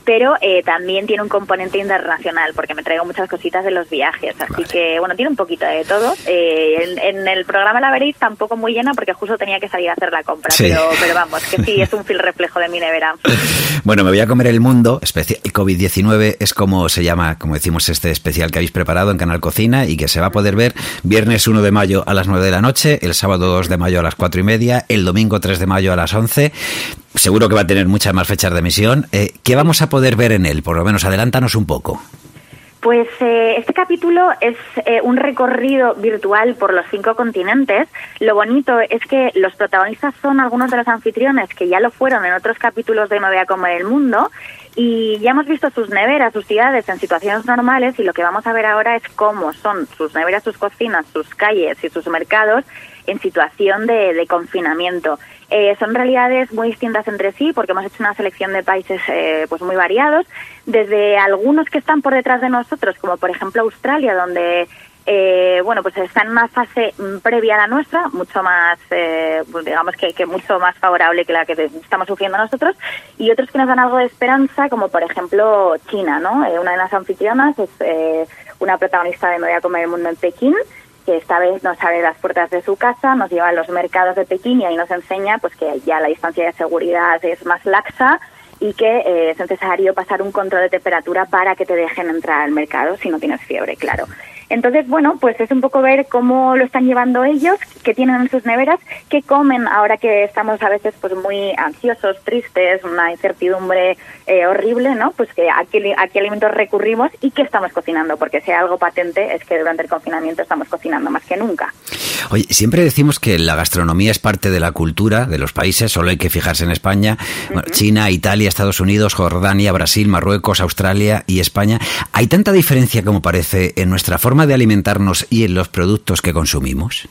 pero eh, también tiene un componente internacional porque me traigo muchas cositas de los viajes. Así que, bueno, tiene un poquito de todo. Eh, en, en el programa la veréis tampoco muy llena porque justo tenía que salir a hacer la compra, Sí. pero, pero vamos, que sí, es un fiel reflejo de mi nevera. Bueno, me voy a comer el mundo, especial COVID-19 es como se llama, como decimos, este especial que habéis preparado en Canal Cocina y que se va a poder ver viernes 1 de mayo a las 9 de la noche, el sábado 2 de mayo a las 4 y media, el domingo 3 de mayo a las 11. Seguro que va a tener muchas más fechas de emisión. Eh, ¿Qué vamos a poder ver en él? Por lo menos adelántanos un poco. Pues eh, este capítulo es eh, un recorrido virtual por los cinco continentes. Lo bonito es que los protagonistas son algunos de los anfitriones que ya lo fueron en otros capítulos de Me voy a comer el mundo y ya hemos visto sus neveras, sus ciudades en situaciones normales y lo que vamos a ver ahora es cómo son sus neveras, sus cocinas, sus calles y sus mercados en situación de, de confinamiento. Eh, son realidades muy distintas entre sí porque hemos hecho una selección de países eh, pues muy variados, desde algunos que están por detrás de nosotros, como por ejemplo Australia, donde eh, bueno pues está en una fase mm, previa a la nuestra, mucho más eh, pues, digamos que, que mucho más favorable que la que estamos sufriendo nosotros, y otros que nos dan algo de esperanza, como por ejemplo China, ¿no? Eh, una de las anfitrionas es una protagonista de Me voy a comer el mundo en Pekín que esta vez nos abre las puertas de su casa, nos lleva a los mercados de Pekín y ahí nos enseña pues que ya la distancia de seguridad es más laxa y que eh, es necesario pasar un control de temperatura para que te dejen entrar al mercado si no tienes fiebre, claro. Entonces, bueno, pues es un poco ver cómo lo están llevando ellos, qué tienen en sus neveras, qué comen ahora que estamos a veces pues muy ansiosos, tristes, una incertidumbre eh, horrible, ¿no? Pues que a qué, a qué alimentos recurrimos y qué estamos cocinando, porque si hay algo patente es que durante el confinamiento estamos cocinando más que nunca. Oye, siempre decimos que la gastronomía es parte de la cultura de los países, solo hay que fijarse en España, China, Italia, Estados Unidos, Jordania, Brasil, Marruecos, Australia y España. ¿Hay tanta diferencia como parece en nuestra forma de alimentarnos y en los productos que consumimos?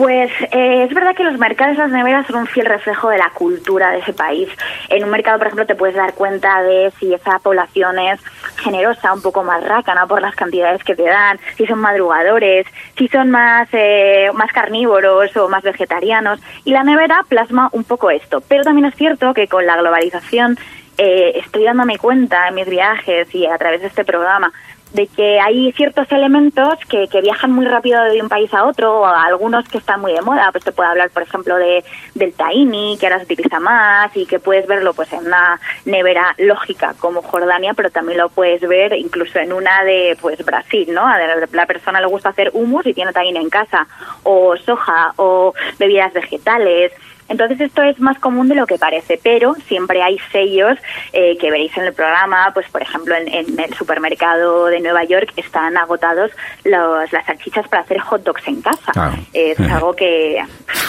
Pues eh, es verdad que los mercados de las neveras son un fiel reflejo de la cultura de ese país. En un mercado, por ejemplo, te puedes dar cuenta de si esa población es generosa, un poco más rácana por las cantidades que te dan, si son madrugadores, si son más, eh, más carnívoros o más vegetarianos. Y la nevera plasma un poco esto. Pero también es cierto que con la globalización eh, estoy dándome cuenta en mis viajes y a través de este programa de que hay ciertos elementos que, que viajan muy rápido de un país a otro, o algunos que están muy de moda, pues te puedo hablar, por ejemplo, de del tahini, que ahora se utiliza más y que puedes verlo pues en una nevera lógica como Jordania, pero también lo puedes ver incluso en una de pues Brasil, ¿no? A la, persona le gusta hacer hummus y tiene tahini en casa, o soja, o bebidas vegetales, Entonces esto es más común de lo que parece, pero siempre hay sellos eh, que veréis en el programa, pues por ejemplo en, en el supermercado de Nueva York están agotados los, las salchichas para hacer hot dogs en casa. Claro. Es algo que,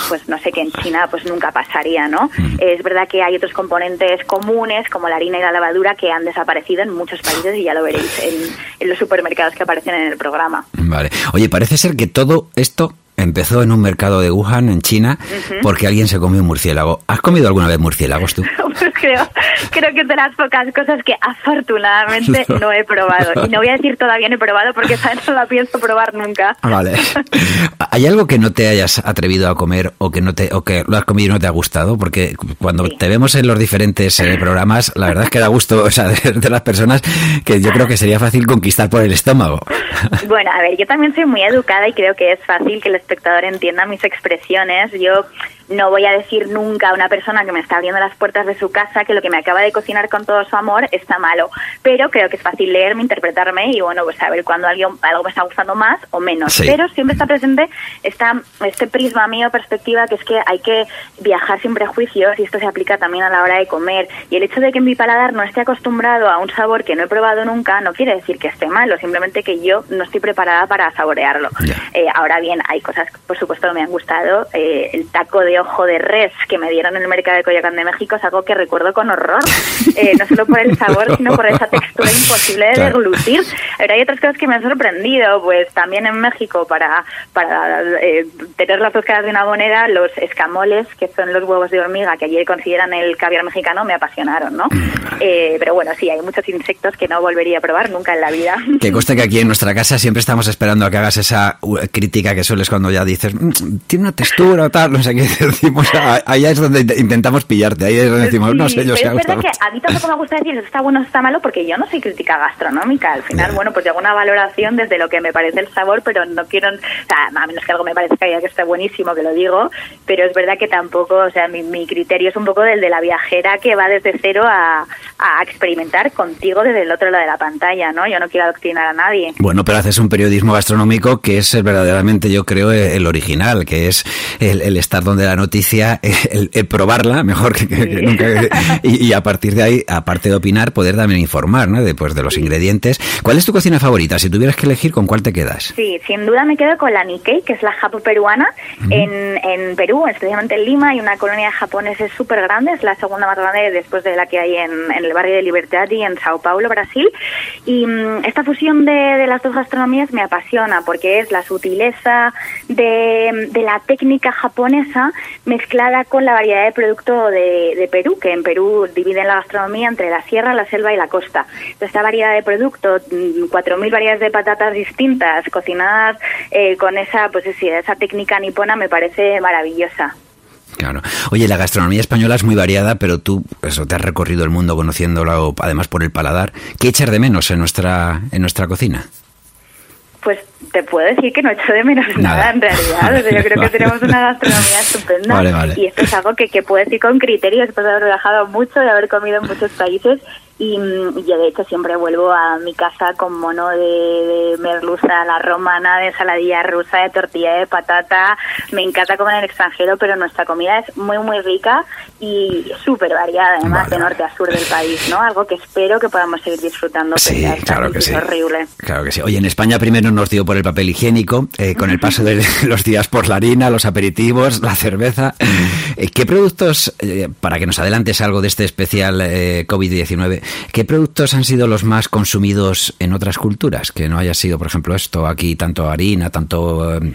pues no sé, que en China pues nunca pasaría, ¿no? Es verdad que hay otros componentes comunes como la harina y la levadura que han desaparecido en muchos países y ya lo veréis en, en los supermercados que aparecen en el programa. Vale. Oye, parece ser que todo esto empezó en un mercado de Wuhan, en China, Ujú. porque alguien se comió un murciélago. ¿Has comido alguna vez murciélagos tú? Pues creo, creo que es de las pocas cosas que afortunadamente No. no he probado. Y no voy a decir todavía no he probado porque esa no la pienso probar nunca. Ah, Vale. ¿Hay algo que no te hayas atrevido a comer o que no te o que lo has comido y no te ha gustado? Porque cuando te vemos en los diferentes eh, programas, la verdad es que da gusto, o sea, de, de las personas que yo creo que sería fácil conquistar por el estómago. Bueno, a ver, yo también soy muy educada y creo que es fácil que el espectador entienda mis expresiones. Yo no voy a decir nunca a una persona que me está abriendo las puertas de su casa que lo que me acaba de cocinar con todo su amor está malo. Pero creo que es fácil leerme, interpretarme y, bueno, pues saber cuando algo, algo me está gustando más o menos. Sí. Pero siempre está presente esta, este prisma mío, perspectiva, que es que hay que viajar sin prejuicios y esto se aplica también a la hora de comer. Y el hecho de que mi paladar no esté acostumbrado a un sabor que no he probado nunca no quiere decir que esté malo, simplemente que yo no estoy preparada para saborearlo. Eh, ahora bien, hay cosas que por supuesto que me han gustado. Eh, el taco de ojo de res que me dieron en el mercado de Coyoacán de México es algo que recuerdo con horror, Eh, no solo por el sabor, sino por esa textura imposible de Claro. deglutir. Pero hay otras cosas que me han sorprendido, pues también en México para, para eh, tener las dos caras de una moneda, los escamoles, que son los huevos de hormiga que allí consideran el caviar mexicano, me apasionaron, ¿no? Eh, pero bueno, sí, hay muchos insectos que no volvería a probar nunca en la vida. Que conste que aquí en nuestra casa siempre estamos esperando a que hagas esa uh, crítica que sueles cuando ya dices, "Mm, tiene una textura o tal, no sé qué decimos, ah, ahí es donde int- intentamos pillarte, ahí es donde decimos, no sé, yo sé, es verdad que a mí tampoco me gusta decir si está bueno o está malo porque yo no soy crítica gastronómica. Al final, bueno, pues yo hago una valoración desde lo que me parece el sabor, pero no quiero, o sea, a menos que algo me parezca ya que esté buenísimo, que lo digo, pero es verdad que tampoco, o sea, mi, mi criterio es un poco del de la viajera que va desde cero a, a experimentar contigo desde el otro lado de la pantalla, ¿no? Yo no quiero adoctrinar a nadie. Bueno, pero haces un periodismo gastronómico que es verdaderamente, yo creo, el original, que es el, el estar donde la noticia, el, el probarla, mejor que, que- que nunca. Y, y a partir de ahí, aparte de opinar, poder también informar, ¿no? De, pues, de los ingredientes. ¿Cuál es tu cocina favorita? Si tuvieras que elegir, ¿con cuál te quedas? Sí, sin duda me quedo con la Nikkei, que es la japo peruana. en, en Perú, especialmente en Lima, hay una colonia de japoneses súper grande, es la segunda más grande después de la que hay en, en el barrio de Libertad y en Sao Paulo, Brasil. Y mm, esta fusión de, de las dos gastronomías me apasiona porque es la sutileza de, de la técnica japonesa mezclada con la variedad de producto de, Perú, que en Perú dividen la gastronomía entre la sierra, la selva y la costa. Esta variedad de producto, mm, 4.000 variedades de patatas distintas, cocinadas eh, con esa, pues esa técnica nipona me parece maravillosa. Claro. Oye, la gastronomía española es muy variada, pero tú, eso, te has recorrido el mundo conociéndolo, además por el paladar. ¿Qué echar de menos en nuestra, en nuestra cocina? Pues te puedo decir que no echo de menos nada, Nada. en realidad. O sea, yo creo que tenemos una gastronomía estupenda. Vale, vale. Y esto es algo que, que puedo decir con criterio después de haber viajado mucho, de haber comido en muchos países. Y yo, de hecho, siempre vuelvo a mi casa con mono de, de merluza la romana, de ensaladilla rusa, de tortilla de patata. Me encanta comer en el extranjero, pero nuestra comida es muy, muy rica y súper variada, además, de norte a sur del país, ¿no? Algo que espero que podamos seguir disfrutando. Sí, claro que sí. horrible. Claro que sí. Oye, en España primero nos dio por el papel higiénico, eh, con el paso de los días por la harina, los aperitivos, la cerveza. Eh, ¿Qué productos, eh, para que nos adelantes algo de este especial eh, COVID-19, qué productos han sido los más consumidos en otras culturas? Que no haya sido, por ejemplo, esto aquí, tanto harina, tanto eh,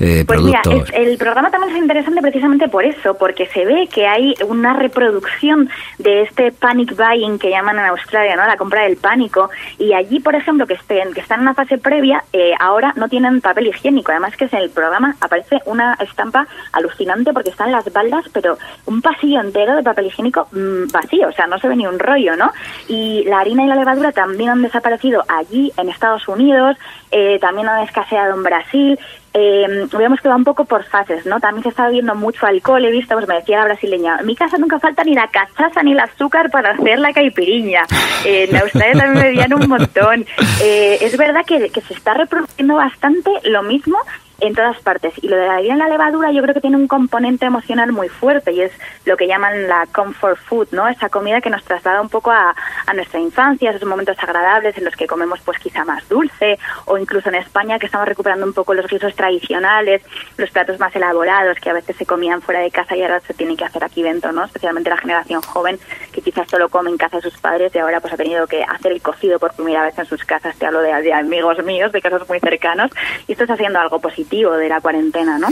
eh, Pues mira, productos. es- el programa también es interesante precisamente por eso, porque se ve que hay una reproducción de este panic buying que llaman en Australia, ¿no? La compra del pánico. Y allí, por ejemplo, que estén, que están en una fase previa, eh, ahora no tienen papel higiénico. Además que en el programa aparece una estampa alucinante porque están las baldas, pero un pasillo entero de papel higiénico mm, vacío, o sea, no se ve ni un rollo, ¿no? Y la harina y la levadura también han desaparecido allí en Estados Unidos, eh, también han escaseado en Brasil. Eh, vemos que va un poco por fases, ¿no? También se está bebiendo mucho alcohol, he visto, pues me decía la brasileña, en mi casa nunca falta ni la cachaza ni el azúcar para hacer la caipiriña. Eh, en Australia también bebían un montón. Eh, es verdad que, que se está reproduciendo bastante lo mismo en todas partes. Y lo de la alegría en la levadura yo creo que tiene un componente emocional muy fuerte y es lo que llaman la comfort food, ¿no? Esa comida que nos traslada un poco a, a nuestra infancia, esos momentos agradables en los que comemos pues quizá más dulce o incluso en España que estamos recuperando un poco los guisos tradicionales, los platos más elaborados que a veces se comían fuera de casa y ahora se tienen que hacer aquí dentro, ¿no? Especialmente la generación joven que quizás solo come en casa de sus padres y ahora pues ha tenido que hacer el cocido por primera vez en sus casas. Te hablo de, de amigos míos, de casos muy cercanos y esto está haciendo algo positivo de la cuarentena, ¿no?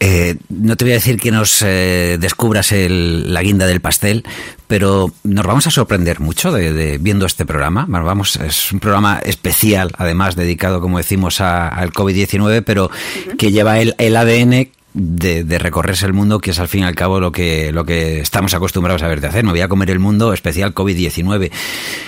Eh, no te voy a decir que nos eh, descubras el, la guinda del pastel, pero nos vamos a sorprender mucho de, de, viendo este programa. Vamos, es un programa especial, además dedicado, como decimos, a- al COVID-19, pero que lleva el, el ADN de, de recorrerse el mundo, que es al fin y al cabo lo que, lo que estamos acostumbrados a verte hacer. Me voy a comer el mundo especial COVID-19.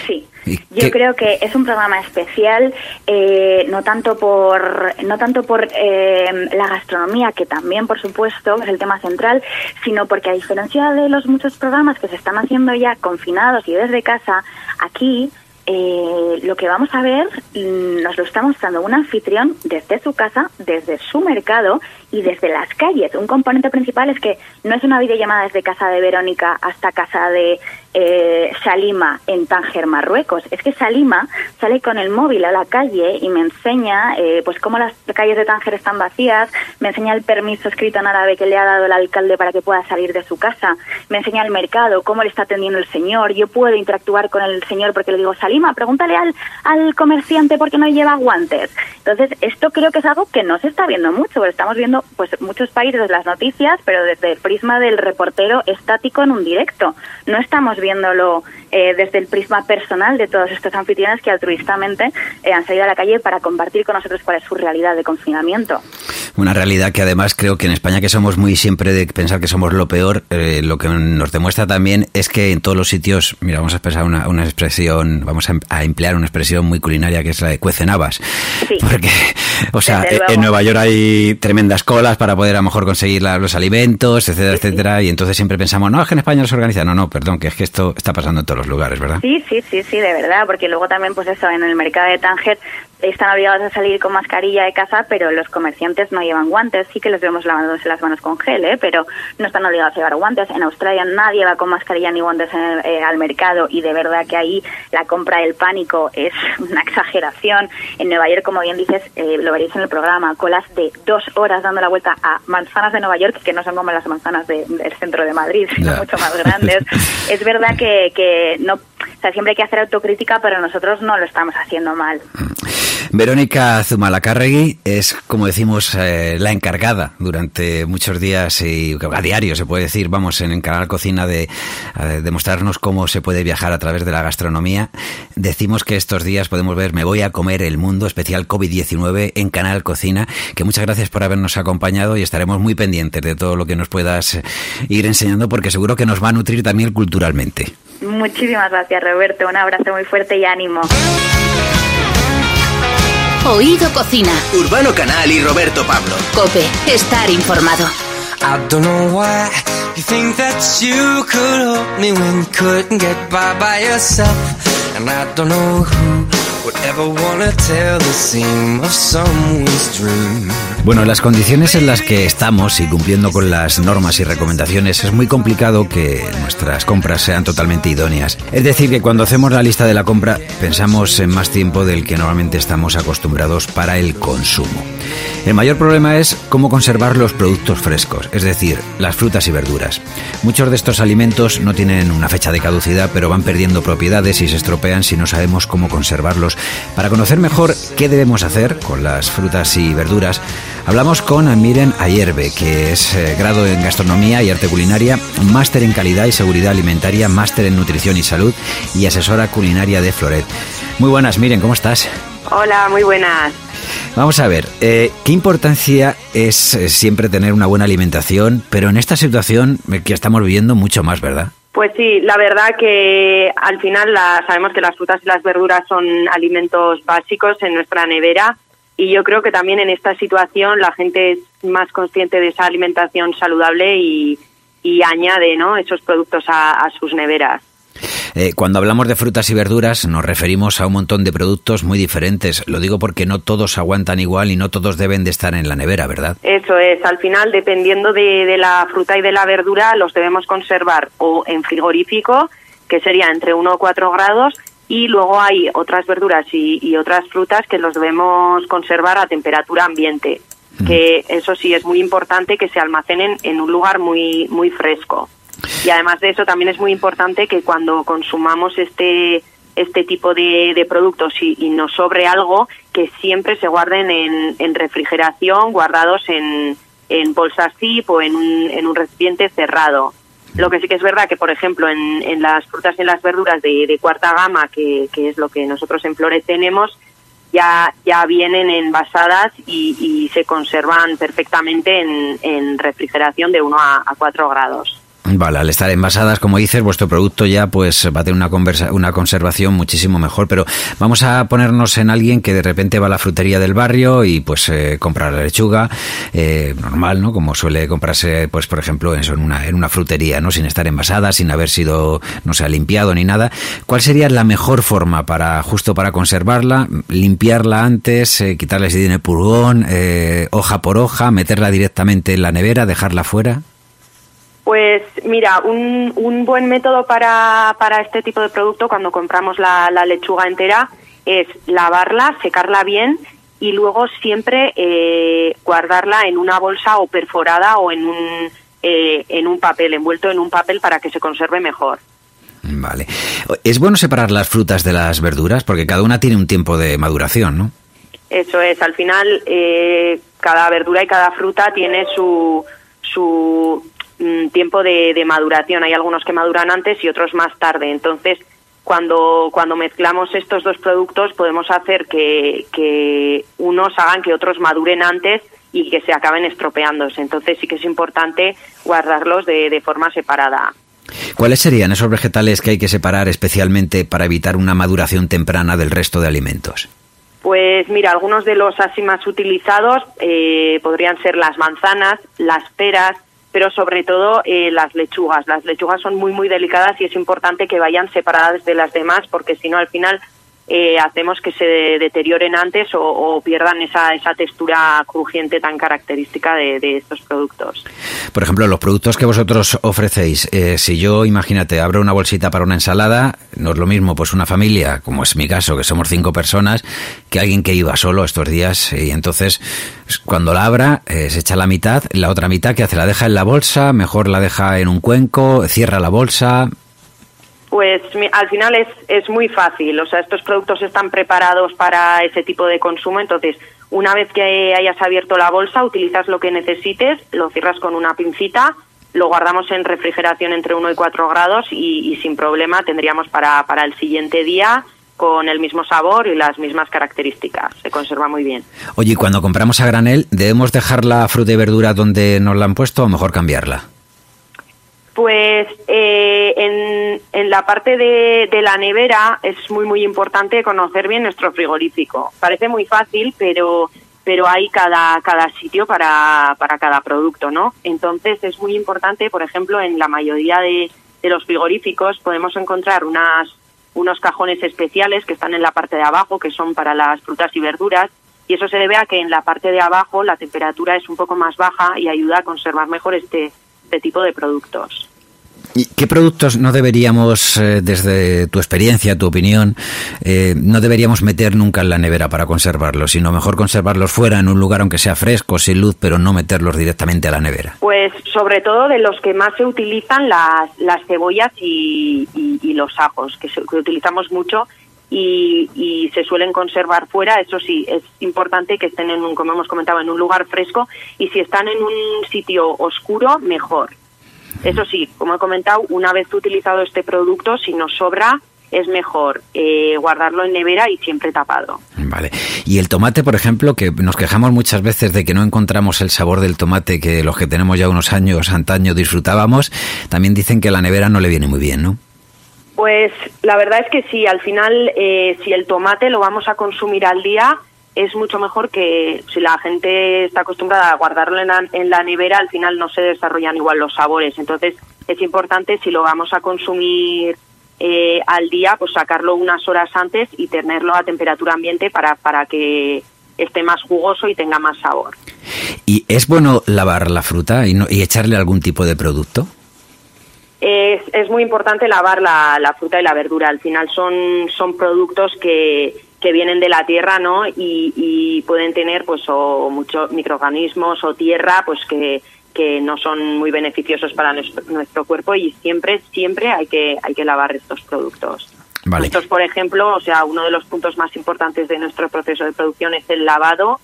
Sí. ¿Y Yo qué- creo que es un programa especial, eh, no tanto por no tanto por eh, la gastronomía, que también, por supuesto, es el tema central, sino porque a diferencia de los muchos programas que se están haciendo ya confinados y desde casa, aquí eh, lo que vamos a ver mm, nos lo está mostrando un anfitrión desde su casa, desde su mercado y desde las calles. Un componente principal es que no es una videollamada desde casa de Verónica hasta casa de eh, Salima en Tánger, Marruecos. Es que Salima sale con el móvil a la calle y me enseña eh, pues cómo las calles de Tánger están vacías, me enseña el permiso escrito en árabe que le ha dado el alcalde para que pueda salir de su casa, me enseña el mercado, cómo le está atendiendo el señor, yo puedo interactuar con el señor porque le digo, Salima, pregúntale al, al comerciante por qué no lleva guantes. Entonces, esto creo que es algo que no se está viendo mucho, estamos viendo pues muchos países las noticias, pero desde el prisma del reportero estático en un directo. No estamos viéndolo eh, desde el prisma personal de todos estos anfitriones que altruistamente eh, han salido a la calle para compartir con nosotros cuál es su realidad de confinamiento. Una realidad que además creo que en España, que somos muy siempre de pensar que somos lo peor, eh, lo que nos demuestra también es que en todos los sitios, mira, vamos a expresar una, una expresión, vamos a, em- a emplear una expresión muy culinaria que es la de cuecenabas. Porque, o sea, en Nueva York hay tremendas colas para poder a lo mejor conseguir la- los alimentos, etcétera, etcétera, y entonces siempre pensamos, no, es que en España no se organiza. No, no, perdón, que es que esto está pasando en todos los lugares, ¿verdad? Sí, sí, sí, sí, de verdad, porque luego también, pues eso, en el mercado de Tánger están obligados a salir con mascarilla de casa, pero los comerciantes no llevan guantes. Sí que los vemos lavándose las manos con gel, ¿eh? pero no están obligados a llevar guantes. En Australia nadie va con mascarilla ni guantes en el- eh, al mercado y de verdad que ahí la compra del pánico es una exageración. En Nueva York, como bien dices, eh, lo veréis en el programa, colas de dos horas dando la vuelta a manzanas de Nueva York, que no son como las manzanas de- del centro de Madrid, sino mucho más grandes. es verdad que, que no, o sea, siempre hay que hacer autocrítica, pero nosotros no lo estamos haciendo mal. Verónica Zumalacárregui es, como decimos, eh, la encargada durante muchos días y a diario, se puede decir, vamos, en, Canal Cocina de, de mostrarnos cómo se puede viajar a través de la gastronomía. Decimos que estos días podemos ver Me voy a comer el mundo, especial COVID-19 en Canal Cocina, que muchas gracias por habernos acompañado y estaremos muy pendientes de todo lo que nos puedas eh, ir enseñando porque seguro que nos va a nutrir también culturalmente. Muchísimas gracias, Roberto. Un abrazo muy fuerte y ánimo. Oído Cocina. Urbano Canal y Roberto Pablo. Cope, estar informado. I don't know why you think that you could help me when you couldn't get by by yourself. And I don't know who Bueno, en las condiciones en las que estamos y cumpliendo con las normas y recomendaciones es muy complicado que nuestras compras sean totalmente idóneas. Es decir, que cuando hacemos la lista de la compra pensamos en más tiempo del que normalmente estamos acostumbrados para el consumo. El mayor problema es cómo conservar los productos frescos, es decir, las frutas y verduras. Muchos de estos alimentos no tienen una fecha de caducidad, pero van perdiendo propiedades y se estropean si no sabemos cómo conservarlos. Para conocer mejor qué debemos hacer con las frutas y verduras, hablamos con Miren Ayerbe, que es eh, grado en gastronomía y arte culinaria, máster en calidad y seguridad alimentaria, máster en nutrición y salud y asesora culinaria de Floret. Muy buenas, Miren, ¿cómo estás? Hola, muy buenas. Vamos a ver, eh, ¿qué importancia es eh, siempre tener una buena alimentación, pero en esta situación que estamos viviendo mucho más, ¿verdad? Pues sí, la verdad que al final la- sabemos que las frutas y las verduras son alimentos básicos en nuestra nevera y yo creo que también en esta situación la gente es más consciente de esa alimentación saludable y, añade ¿no? esos productos a sus neveras. Eh, cuando hablamos de frutas y verduras nos referimos a un montón de productos muy diferentes. Lo digo porque no todos aguantan igual y no todos deben de estar en la nevera, ¿verdad? Eso es, al final dependiendo de, de la fruta y de la verdura los debemos conservar o en frigorífico, que sería entre 1 o 4 grados, y luego hay otras verduras y, y otras frutas que los debemos conservar a temperatura ambiente que eso sí es muy importante que se almacenen en un lugar muy muy fresco. Y además de eso también es muy importante que cuando consumamos este este tipo de, productos y, nos sobre algo, que siempre se guarden en, en refrigeración, guardados en, en bolsas zip o en un, en un recipiente cerrado. Lo que sí que es verdad que, por ejemplo, en, en las frutas y en las verduras de, cuarta gama, que, es lo que nosotros en Flores tenemos, ya, ya vienen envasadas y, y se conservan perfectamente en, en refrigeración de 1 a, a 4 grados. Vale, al estar envasadas, como dices, vuestro producto ya pues va a tener una, conversa, una conservación muchísimo mejor. Pero vamos a ponernos en alguien que de repente va a la frutería del barrio y pues eh, la lechuga eh, normal, ¿no? Como suele comprarse, pues por ejemplo, en una en una frutería, ¿no? Sin estar envasada, sin haber sido, no sé, limpiado ni nada. ¿Cuál sería la mejor forma para justo para conservarla? Limpiarla antes, eh, quitarle si tiene purgón, eh, hoja por hoja, meterla directamente en la nevera, dejarla fuera. Pues mira, un, un buen método para, para, este tipo de producto cuando compramos la, la, lechuga entera es lavarla, secarla bien y luego siempre eh, guardarla en una bolsa o perforada o en un, eh, en un papel, envuelto en un papel para que se conserve mejor. Vale. Es bueno separar las frutas de las verduras porque cada una tiene un tiempo de maduración, ¿no? Eso es, al final eh, cada verdura y cada fruta tiene su, su tiempo de, de, maduración. Hay algunos que maduran antes y otros más tarde. Entonces, cuando, cuando mezclamos estos dos productos, podemos hacer que, que unos hagan que otros maduren antes y que se acaben estropeándose. Entonces, sí que es importante guardarlos de, de forma separada. ¿Cuáles serían esos vegetales que hay que separar especialmente para evitar una maduración temprana del resto de alimentos? Pues mira, algunos de los así más utilizados eh, podrían ser las manzanas, las peras, pero sobre todo eh, las lechugas. Las lechugas son muy, muy delicadas y es importante que vayan separadas de las demás porque si no al final eh, hacemos que se deterioren antes o, o, pierdan esa, esa textura crujiente tan característica de, estos productos. Por ejemplo, los productos que vosotros ofrecéis, eh, si yo, imagínate, abro una bolsita para una ensalada, no es lo mismo pues una familia, como es mi caso, que somos cinco personas, que alguien que iba solo estos días y entonces cuando la abra eh, se echa la mitad, la otra mitad que hace la deja en la bolsa, mejor la deja en un cuenco, cierra la bolsa, pues al final es, es muy fácil, o sea, estos productos están preparados para ese tipo de consumo, entonces una vez que hayas abierto la bolsa, utilizas lo que necesites, lo cierras con una pincita, lo guardamos en refrigeración entre 1 y 4 grados y, y sin problema tendríamos para, para el siguiente día con el mismo sabor y las mismas características. Se conserva muy bien. Oye, cuando compramos a granel, ¿debemos dejar la fruta y verdura donde nos la han puesto o mejor cambiarla? Pues eh, en, la parte de, la nevera es muy muy importante conocer bien nuestro frigorífico. Parece muy fácil, pero pero hay cada cada sitio para, para cada producto, ¿no? Entonces es muy importante, por ejemplo, en la mayoría de, de los frigoríficos podemos encontrar unas unos cajones especiales que están en la parte de abajo, que son para las frutas y verduras, y eso se debe a que en la parte de abajo la temperatura es un poco más baja y ayuda a conservar mejor este este tipo de productos. ¿Y qué productos no deberíamos, eh, desde tu experiencia, tu opinión, eh, no deberíamos meter nunca en la nevera para conservarlos, sino mejor conservarlos fuera, en un lugar aunque sea fresco, sin luz, pero no meterlos directamente a la nevera? Pues sobre todo de los que más se utilizan las, las cebollas y, los ajos, que utilizamos mucho y, y, se suelen conservar fuera. Eso sí, es importante que estén en un, como hemos comentado, en un lugar fresco y si están en un sitio oscuro, mejor. Eso sí, como he comentado, una vez utilizado este producto, si nos sobra, es mejor eh, guardarlo en nevera y siempre tapado. Vale. Y el tomate, por ejemplo, que nos quejamos muchas veces de que no encontramos el sabor del tomate que los que tenemos ya unos años antaño disfrutábamos, también dicen que la nevera no le viene muy bien, ¿no? Pues la verdad es que sí, al final eh, si el tomate lo vamos a consumir al día es mucho mejor que si la gente está acostumbrada a guardarlo en la, en la nevera, al final no se desarrollan igual los sabores. Entonces es importante si lo vamos a consumir eh, al día, pues sacarlo unas horas antes y tenerlo a temperatura ambiente para, para que esté más jugoso y tenga más sabor. ¿Y es bueno lavar la fruta y, no, y echarle algún tipo de producto? Es, es muy importante lavar la, la, fruta y la verdura. Al final son, son productos que, que vienen de la tierra, ¿no? Y, y pueden tener, pues, o muchos microorganismos o tierra, pues, que, que no son muy beneficiosos para nuestro, nuestro, cuerpo y siempre, siempre hay que, hay que lavar estos productos. Vale. Nosotros, por ejemplo, o sea, uno de los puntos más importantes de nuestro proceso de producción es el lavado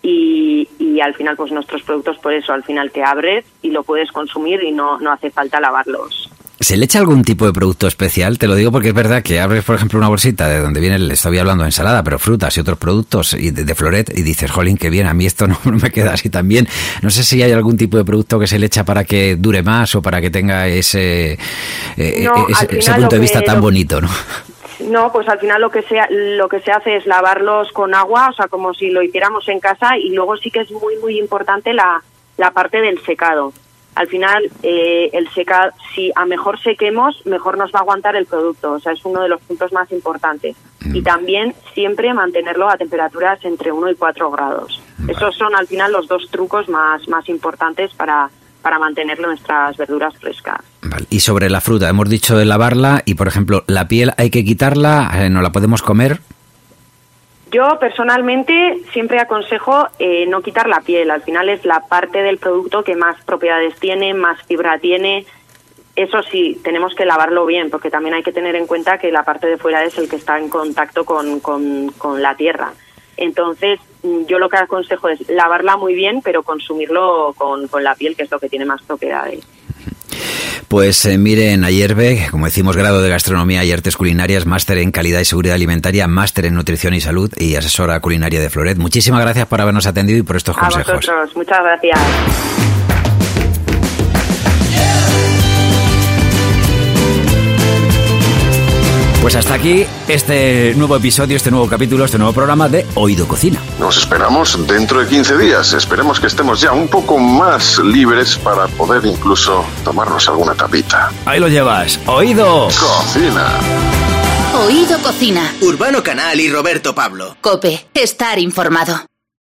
y, y, al final pues nuestros productos por eso al final te abres y lo puedes consumir y no, no hace falta lavarlos. ¿Se le echa algún tipo de producto especial? Te lo digo porque es verdad que abres, por ejemplo, una bolsita de donde viene, le estoy hablando de ensalada, pero frutas y otros productos y de, de, floret y dices, jolín, qué bien, a mí esto no, no, me queda así tan bien. No sé si hay algún tipo de producto que se le echa para que dure más o para que tenga ese, eh, no, ese, ese, punto de vista que, tan lo, bonito, ¿no? No, pues al final lo que se lo que se hace es lavarlos con agua, o sea, como si lo hiciéramos en casa y luego sí que es muy muy importante la, la parte del secado. Al final eh, el secado, si a mejor sequemos, mejor nos va a aguantar el producto, o sea, es uno de los puntos más importantes. Mm. Y también siempre mantenerlo a temperaturas entre 1 y 4 grados. Vale. Esos son al final los dos trucos más más importantes para para mantener nuestras verduras frescas. Vale. Y sobre la fruta, hemos dicho de lavarla y, por ejemplo, la piel hay que quitarla, eh, ¿no la podemos comer? Yo personalmente siempre aconsejo eh, no quitar la piel. Al final es la parte del producto que más propiedades tiene, más fibra tiene. Eso sí, tenemos que lavarlo bien, porque también hay que tener en cuenta que la parte de fuera es el que está en contacto con, con, con la tierra. Entonces, yo lo que aconsejo es lavarla muy bien, pero consumirlo con, con la piel, que es lo que tiene más propiedades. Pues eh, miren, Ayerbe, como decimos, grado de gastronomía y artes culinarias, máster en calidad y seguridad alimentaria, máster en nutrición y salud y asesora culinaria de Floret. Muchísimas gracias por habernos atendido y por estos A consejos. Vosotros, muchas gracias. Pues hasta aquí este nuevo episodio, este nuevo capítulo, este nuevo programa de Oído Cocina. Nos esperamos dentro de 15 días. Esperemos que estemos ya un poco más libres para poder incluso tomarnos alguna tapita. Ahí lo llevas. Oído Cocina. Oído Cocina. Urbano Canal y Roberto Pablo. Cope, estar informado.